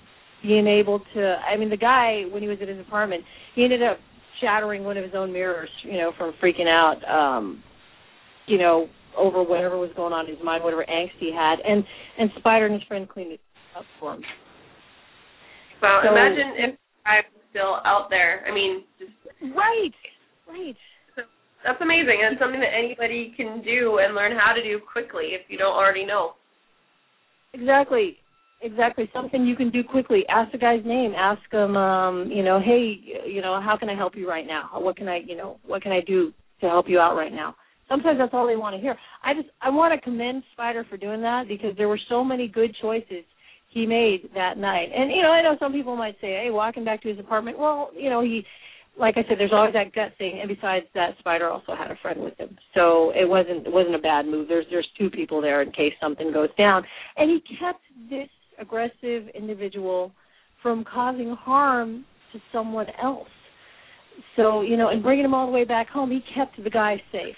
being able to I mean the guy when he was at his apartment, he ended up shattering one of his own mirrors, you know, from freaking out um you know, over whatever was going on in his mind, whatever angst he had. And and Spider and his friend cleaned it up for him. Well, So- imagine if I was still out there. I mean, just Right. Right. that's amazing, and something that anybody can do and learn how to do quickly if you don't already know. Exactly. Exactly. Something you can do quickly. Ask the guy's name. Ask him, um, you know, hey, you know, how can I help you right now? What can I, you know, what can I do to help you out right now? Sometimes that's all they want to hear. I just I want to commend Spider for doing that because there were so many good choices he made that night. And you know, I know some people might say, "Hey, walking back to his apartment." Well, you know, he like I said, there's always that gut thing, and besides that, Spider also had a friend with him, so it wasn't it wasn't a bad move. There's there's two people there in case something goes down, and he kept this aggressive individual from causing harm to someone else. So you know, and bringing him all the way back home, he kept the guy safe.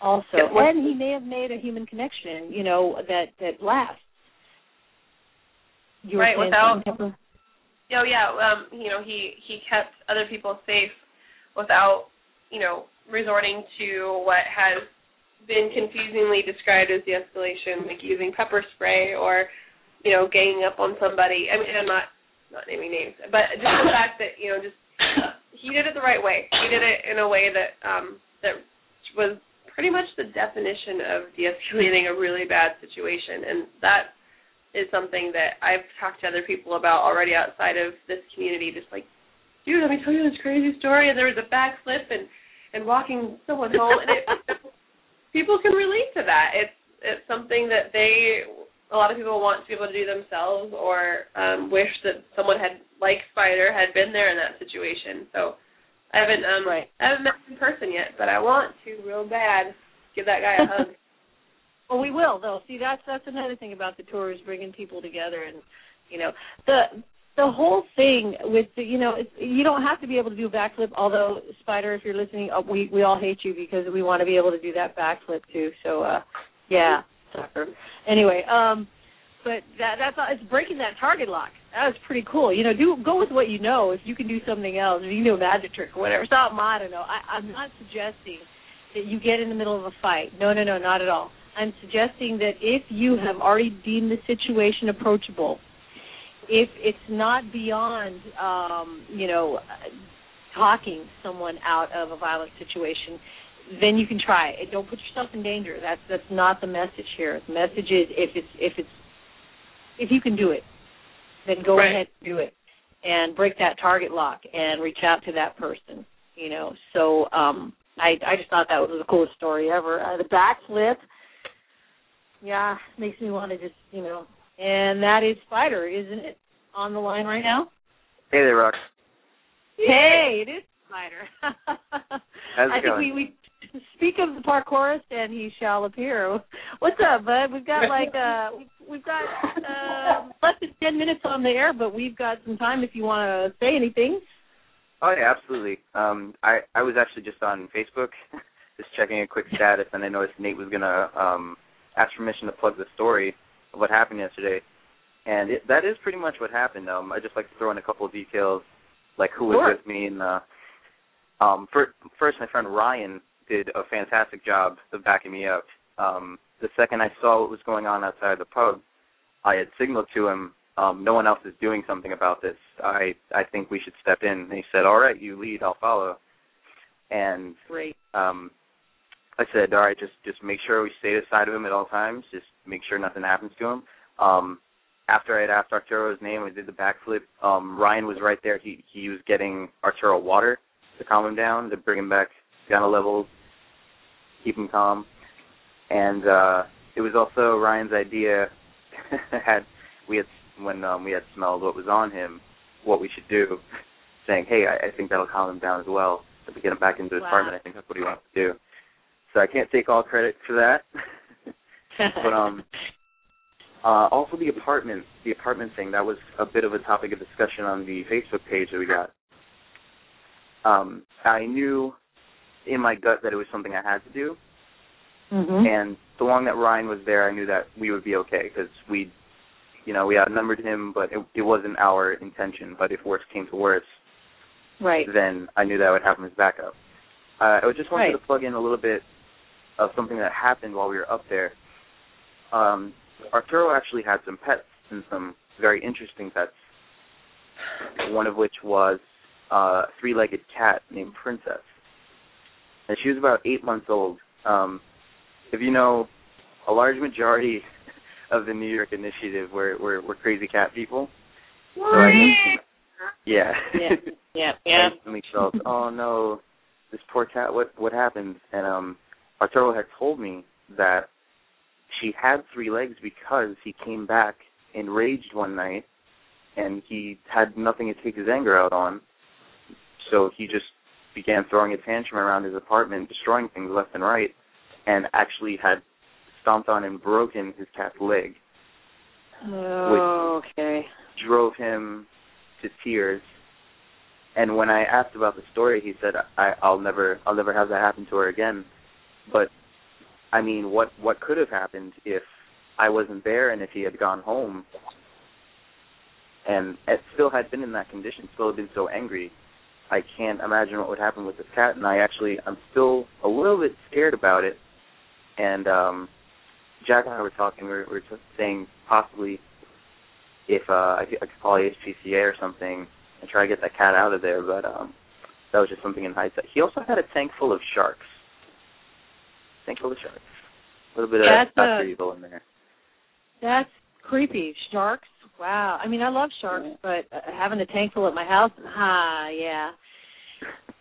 Also, Yeah, and he may have made a human connection, you know, that that lasts. You Right, without- something? Oh yeah, um, you know, he he kept other people safe without, you know, resorting to what has been confusingly described as de-escalation, like using pepper spray or, you know, ganging up on somebody. I mean, I'm not not naming names, but just the fact that you know, just he did it the right way. He did it in a way that um that was pretty much the definition of de-escalating a really bad situation, and that is something that I've talked to other people about already outside of this community. Just like, dude, let me tell you this crazy story. And there was a backflip and and walking someone home, and it, people can relate to that. It's it's something that they a lot of people want to be able to do themselves, or um, wish that someone had like Spider had been there in that situation. So I haven't um Right. I haven't met him in person yet, but I want to real bad. Give that guy a hug. Well, we will though. See, that's that's another thing about the tour is bringing people together, and you know the the whole thing with the you know it's, you don't have to be able to do a backflip. Although Spider, if you're listening, uh, we we all hate you because we want to be able to do that backflip too. So uh yeah, sucker. Anyway, um, but that that's it's breaking that target lock. That was pretty cool. You know, do go with what you know. If you can do something else, if you know a magic trick or whatever, something I don't know. I, I'm not suggesting that you get in the middle of a fight. No, no, no, not at all. I'm suggesting that if you have already deemed the situation approachable, if it's not beyond, um, you know, talking someone out of a violent situation, then you can try it. Don't put yourself in danger. That's that's not the message here. The message is if it's if it's if you can do it, then go Right. ahead and do it and break that target lock and reach out to that person. You know, so um I I just thought that was the coolest story ever. Uh, the backflip, yeah, makes me want to just you know and that is Spider, isn't it? On the line right now. Hey there, Rock. Hey, it is Spider. How's it I think going? we we speak of the parkourist and he shall appear. What's up, bud? We've got like uh we've, got uh less than ten minutes on the air, but we've got some time if you want to say anything. Oh yeah, absolutely. Um, I I was actually just on Facebook, just checking a quick status, and I noticed Nate was gonna um ask permission to plug the story of what happened yesterday, and it, that is pretty much what happened. Um, I just like to throw in a couple of details, like who was Sure. with me, and uh, um, fir- first my friend Ryan did a fantastic job of backing me up. Um, the second I saw what was going on outside the pub, I had signaled to him um, no one else is doing something about this. I I think we should step in. And he said, "All right, you lead, I'll follow." And Great. um, I said, "All right, just just make sure we stay aside of him at all times. Just make sure nothing happens to him." Um, after I had asked Arturo his name, I did the backflip. Um, Ryan was right there. He he was getting Arturo water to calm him down, to bring him back down a level, keep him calm. And uh, it was also Ryan's idea. had we had when um, we had smelled what was on him, what we should do, saying, "Hey, I, I think that'll calm him down as well to get him back into his Wow. apartment. I think that's what he wants to do." So I can't take all credit for that. but um, uh, also the apartment, the apartment thing, that was a bit of a topic of discussion on the Facebook page that we got. Um, I knew in my gut that it was something I had to do, mhm. and so long that Ryan was there, I knew that we would be okay because we, you know, we outnumbered him, but it, it wasn't our intention. But if worse came to worse, Right. then I knew that I would have him as backup. Uh, I just wanted Right. to plug in a little bit of something that happened while we were up there. Um, Arturo actually had some pets and some very interesting pets. One of which was uh, a three-legged cat named Princess, and she was about eight months old. Um, if you know, a large majority of the New York initiative were were, were crazy cat people. So I, yeah. Yeah. Yeah. Yeah. I instantly felt, oh no, this poor cat. What what happened? And um, Arturo had told me that she had three legs because he came back enraged one night, and he had nothing to take his anger out on. So he just began throwing a tantrum around his apartment, destroying things left and right, and actually had stomped on and broken his cat's leg. Oh, okay. drove him to tears. And when I asked about the story, he said, I, "I'll never, I'll never have that happen to her again." But I mean, what what could have happened if I wasn't there and if he had gone home and it still had been in that condition, still had been so angry? I can't imagine what would happen with this cat. And I actually, I'm still a little bit scared about it. And um Jack and I were talking. We were, we were just saying possibly if uh, I, could, I could call HPCA or something and try to get that cat out of there, but um, that was just something in hindsight. He also had a tank full of sharks. Tank full of sharks. A little bit That's of Dr. Evil in there. That's creepy. Sharks. Wow. I mean, I love sharks, but uh, having a tank full at my house, ah, yeah.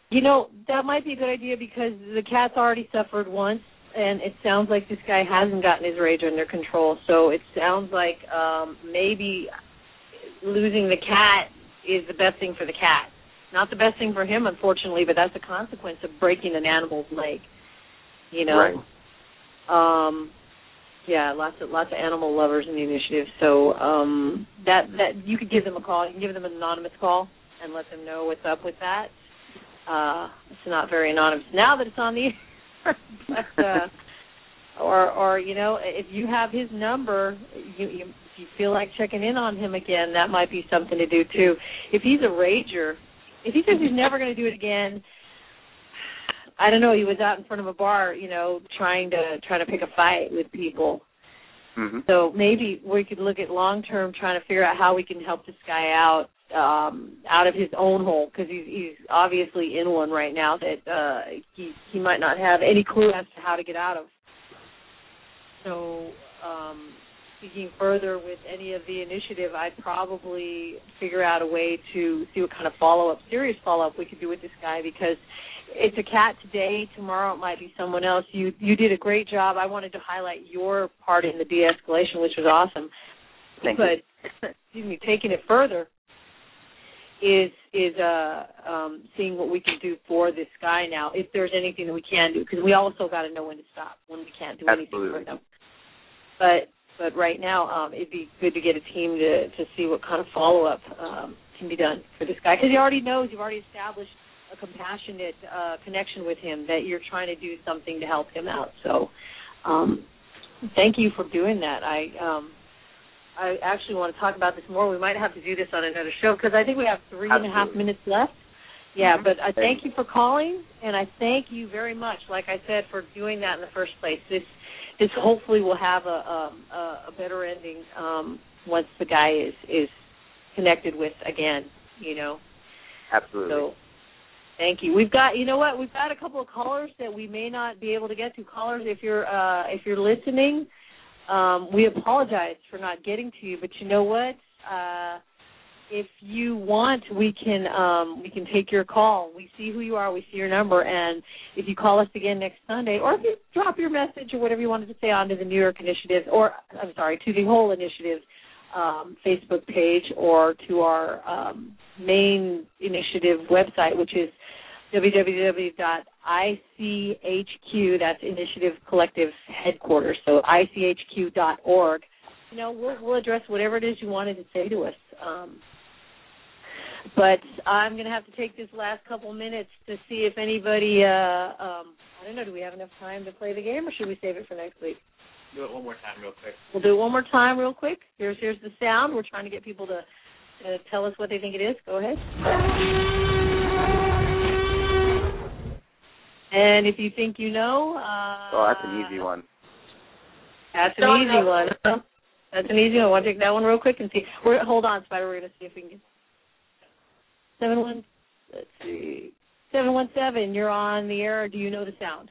You know, that might be a good idea because the cat's already suffered once, and it sounds like this guy hasn't gotten his rage under control. So it sounds like um maybe losing the cat is the best thing for the cat. Not the best thing for him, unfortunately, but that's a consequence of breaking an animal's leg. You know. Right. Um yeah, lots of lots of animal lovers in the initiative. So um that that you could give them a call. You can give them an anonymous call and let them know what's up with that. Uh it's not very anonymous now that it's on the air. but uh or or you know, if you have his number, you, you if you feel like checking in on him again, that might be something to do too. If he's a rager, if he says he's never going to do it again, I don't know. He was out in front of a bar, you know, trying to trying to pick a fight with people. hmm So maybe we could look at long term, trying to figure out how we can help this guy out um out of his own hole because he's he's obviously in one right now that uh he he might not have any clue as to how to get out of. So um speaking further with any of the initiative, I'd probably figure out a way to see what kind of follow up, serious follow up we could do with this guy because it's a cat today. Tomorrow it might be someone else. You you did a great job. I wanted to highlight your part in the de-escalation, which was awesome. Thank but excuse me, taking it further is is uh um seeing what we can do for this guy now if there's anything that we can do because we also got to know when to stop when we can't do anything Absolutely. for them but but right now um it'd be good to get a team to to see what kind of follow up um can be done for this guy because he already knows you've already established a compassionate uh connection with him that you're trying to do something to help him out so um thank you for doing that i um I actually want to talk about this more. We might have to do this on another show because I think we have three and a half Absolutely. minutes left. Yeah, Mhm. but I thank you for calling, and I thank you very much, like I said, for doing that in the first place. This, this hopefully will have a um, a, a better ending um, once the guy is is connected with again. You know, Absolutely. so thank you. We've got you know what we've got a couple of callers that we may not be able to get to. Callers, if you're uh, if you're listening, um, we apologize for not getting to you. But you know what? Uh, if you want, we can um, we can take your call. We see who you are. We see your number, and if you call us again next Sunday, or if you drop your message or whatever you wanted to say onto the New York Initiative, or I'm sorry, to the whole initiative um, Facebook page, or to our um, main initiative website, which is www.ichq. That's Initiative Collective Headquarters. So ichq.org. You know, we'll, we'll address whatever it is you wanted to say to us. Um, but I'm going to have to take this last couple minutes to see if anybody. Uh, um, I don't know. Do we have enough time to play the game, or should we save it for next week? Do it one more time, real quick. We'll do it one more time, real quick. Here's here's the sound. We're trying to get people to uh, tell us what they think it is. Go ahead. And if you think you know, uh, oh, that's an easy one. That's an Don't easy know. one. huh? That's an easy one. Want to take that one real quick and see? We're, hold on, Spider. We're going to see if we can get seven one. Let's see, seven one seven. You're on the air. Do you know the sound?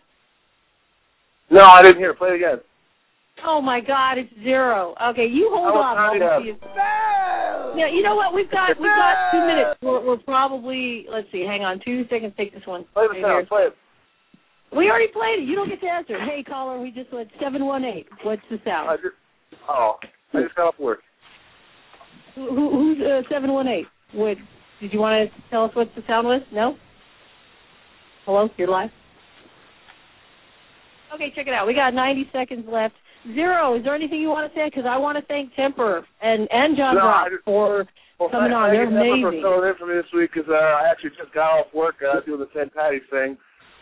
No, I didn't hear. it. Play it again. Oh my God, it's zero. Okay, you hold Oh, on. kind see if- Yeah, you know what? We've got we've got two minutes. We're, we're probably let's see. Hang on, two seconds. Take this one. Play the sound. Play it. We already played it. You don't get to answer. Hey caller, we just went seven one eight. What's the I sound? just, oh, I just got off work. Who, who, who's uh, seven one eight? What? Did you want to tell us what the sound was? No. Hello, you're live. Okay, check it out. We got 90 seconds left. Zero. Is there anything you want to say? Because I want to thank Temper and and John No, Brock just- for Well, Coming thank- on, thank they're amazing. For filling in for me this week because uh, I actually just got off work uh, doing the St. Patty's thing.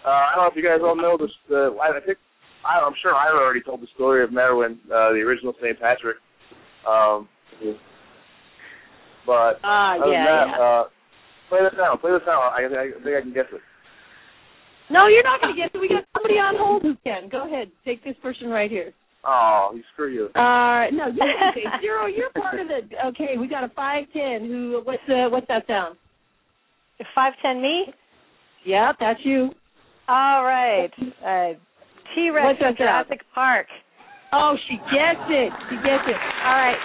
Uh, I don't know if you guys all know this. Uh, I I think I, I'm sure Ira already told the story of Maewyn, uh, the original St. Patrick. Um, but other yeah, than that, yeah. uh, play this out. Play this out. I, I think I can guess it. No, you're not going to get it. We got somebody on hold who can. Go ahead. Take this person right here. Oh, you screw you. Uh, no, you can say zero. You're part of the. Okay, we got a five ten. Who? What's uh, what's that sound? Five ten me. Yeah, that's you. All right. Uh, T Rex What's from that sound? Jurassic Park. Oh, she gets it. She gets it. All right.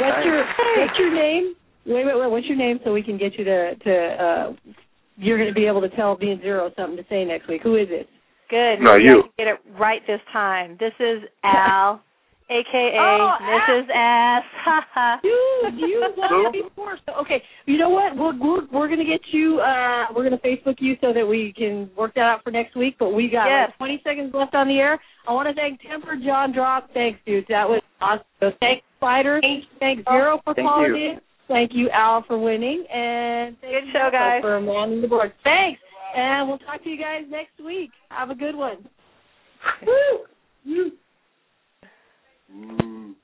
What's your What's your name? Wait, wait, wait. What's your name so we can get you to to. uh You're going to be able to tell me and zero something to say next week. Who is it? Good. No, you. Get it right this time. This is Al, aka Oh, Mrs. S. Ha ha. Dude, you won before. So okay, you know what? We're we're, we're gonna get you. uh We're gonna Facebook you so that we can work that out for next week. But we got Yes. like 20 seconds left on the air. I want to thank Temper John Drop. Thanks, dude. That was awesome. So thanks, Spider. Thanks, Zero for Thank calling you. in. Thank you, Al, for winning, and thank Good you, show, guys. for manning the board. Thanks, and we'll talk to you guys next week. Have a good one. Woo! Mm.